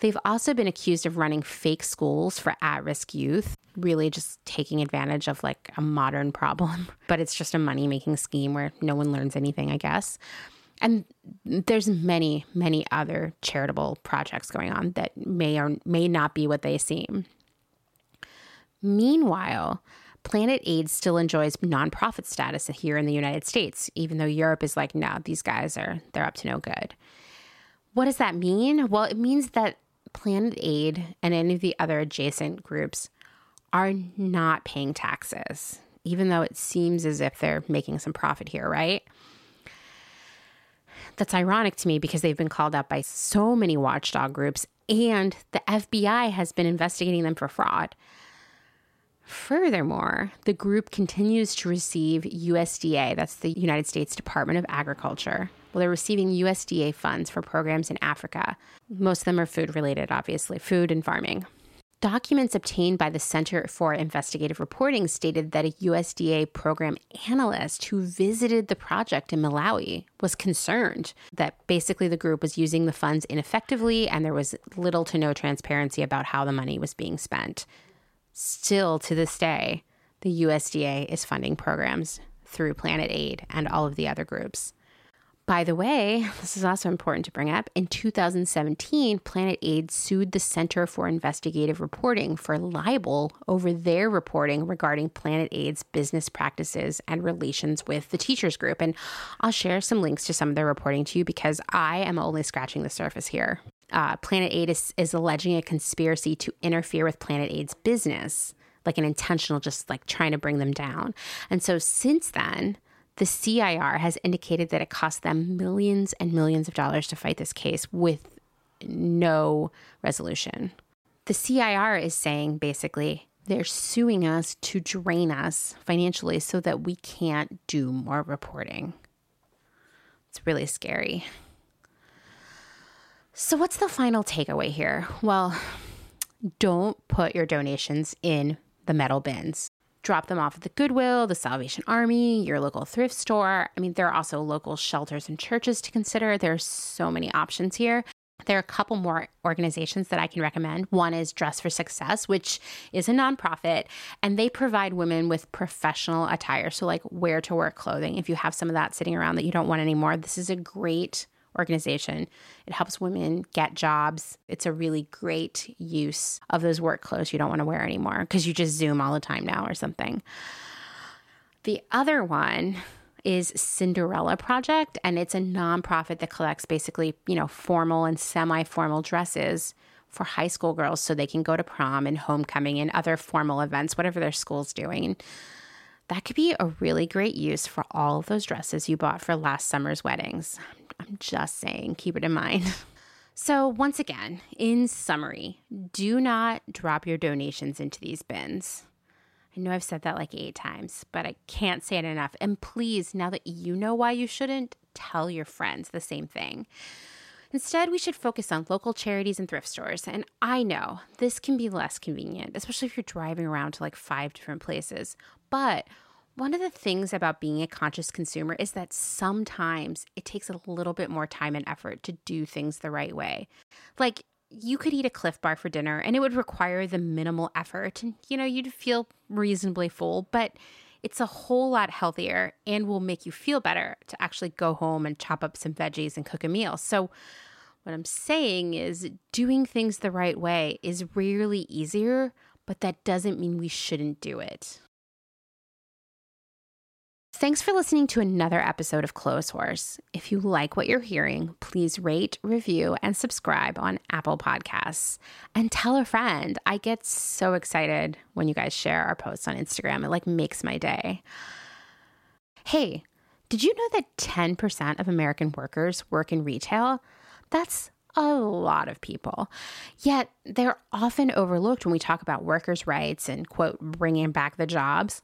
They've also been accused of running fake schools for at risk youth, really just taking advantage of like a modern problem. But it's just a money making scheme where no one learns anything, I guess and there's many many other charitable projects going on that may or may not be what they seem. Meanwhile planet aid still enjoys nonprofit status here in the united states even though europe is like no these guys are they're up to no good. What does that mean? Well it means that planet aid and any of the other adjacent groups are not paying taxes even though it seems as if they're making some profit here right that's ironic to me because they've been called out by so many watchdog groups and the FBI has been investigating them for fraud. Furthermore, the group continues to receive USDA, that's the United States Department of Agriculture. Well, they're receiving USDA funds for programs in Africa. Most of them are food related, obviously, food and farming. Documents obtained by the Center for Investigative Reporting stated that a USDA program analyst who visited the project in Malawi was concerned that basically the group was using the funds ineffectively and there was little to no transparency about how the money was being spent. Still to this day, the USDA is funding programs through Planet Aid and all of the other groups. By the way, this is also important to bring up. In 2017, Planet Aid sued the Center for Investigative Reporting for libel over their reporting regarding Planet Aid's business practices and relations with the teachers group. And I'll share some links to some of their reporting to you because I am only scratching the surface here. Uh, Planet Aid is, is alleging a conspiracy to interfere with Planet Aid's business, like an intentional, just like trying to bring them down. And so since then, the CIR has indicated that it cost them millions and millions of dollars to fight this case with no resolution. The CIR is saying basically they're suing us to drain us financially so that we can't do more reporting. It's really scary. So, what's the final takeaway here? Well, don't put your donations in the metal bins drop them off at the Goodwill, the Salvation Army, your local thrift store. I mean, there are also local shelters and churches to consider. There's so many options here. There are a couple more organizations that I can recommend. One is Dress for Success, which is a nonprofit, and they provide women with professional attire. So, like wear to work clothing. If you have some of that sitting around that you don't want anymore, this is a great organization. It helps women get jobs. It's a really great use of those work clothes you don't want to wear anymore because you just Zoom all the time now or something. The other one is Cinderella Project, and it's a nonprofit that collects basically, you know, formal and semi formal dresses for high school girls so they can go to prom and homecoming and other formal events, whatever their school's doing. That could be a really great use for all of those dresses you bought for last summer's weddings. I'm just saying, keep it in mind. So, once again, in summary, do not drop your donations into these bins. I know I've said that like eight times, but I can't say it enough. And please, now that you know why you shouldn't, tell your friends the same thing. Instead, we should focus on local charities and thrift stores. And I know this can be less convenient, especially if you're driving around to like five different places. But one of the things about being a conscious consumer is that sometimes it takes a little bit more time and effort to do things the right way. Like, you could eat a Clif bar for dinner and it would require the minimal effort and you know you'd feel reasonably full but it's a whole lot healthier and will make you feel better to actually go home and chop up some veggies and cook a meal so what i'm saying is doing things the right way is rarely easier but that doesn't mean we shouldn't do it Thanks for listening to another episode of Close Clotheshorse. If you like what you're hearing, please rate, review, and subscribe on Apple Podcasts. And tell a friend. I get so excited when you guys share our posts on Instagram. It like makes my day. Hey, did you know that 10% of American workers work in retail? That's a lot of people. Yet they're often overlooked when we talk about workers' rights and, quote, bringing back the jobs.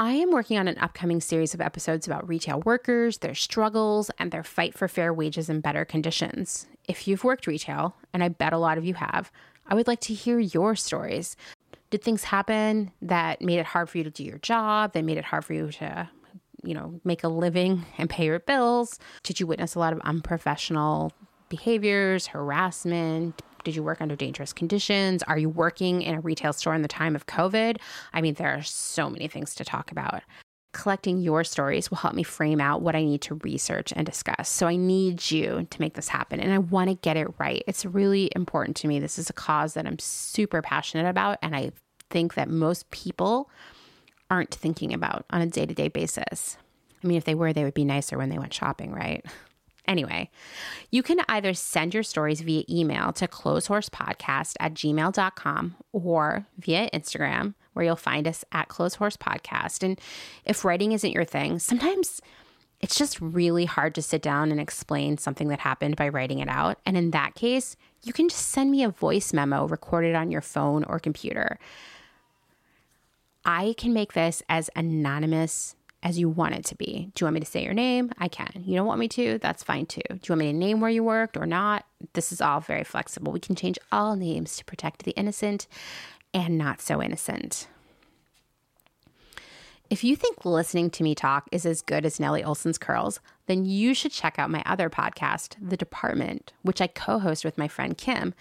I am working on an upcoming series of episodes about retail workers, their struggles, and their fight for fair wages and better conditions. If you've worked retail, and I bet a lot of you have, I would like to hear your stories. Did things happen that made it hard for you to do your job, that made it hard for you to, you know, make a living and pay your bills? Did you witness a lot of unprofessional behaviors, harassment, did you work under dangerous conditions? Are you working in a retail store in the time of COVID? I mean, there are so many things to talk about. Collecting your stories will help me frame out what I need to research and discuss. So I need you to make this happen and I want to get it right. It's really important to me. This is a cause that I'm super passionate about and I think that most people aren't thinking about on a day to day basis. I mean, if they were, they would be nicer when they went shopping, right? Anyway, you can either send your stories via email to clotheshorsepodcast at gmail.com or via Instagram, where you'll find us at clotheshorsepodcast. And if writing isn't your thing, sometimes it's just really hard to sit down and explain something that happened by writing it out. And in that case, you can just send me a voice memo recorded on your phone or computer. I can make this as anonymous as you want it to be. Do you want me to say your name? I can. You don't want me to? That's fine too. Do you want me to name where you worked or not? This is all very flexible. We can change all names to protect the innocent and not so innocent. If you think listening to me talk is as good as Nellie Oleson's curls, then you should check out my other podcast, The Department, which I co host with my friend Kim.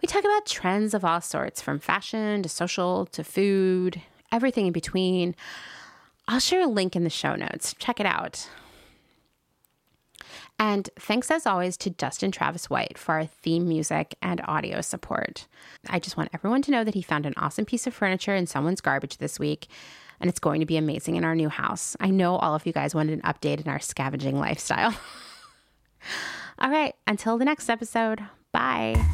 We talk about trends of all sorts, from fashion to social to food, everything in between. I'll share a link in the show notes. Check it out. And thanks as always to Dustin Travis White for our theme music and audio support. I just want everyone to know that he found an awesome piece of furniture in someone's garbage this week, and it's going to be amazing in our new house. I know all of you guys wanted an update in our scavenging lifestyle. all right, until the next episode, bye.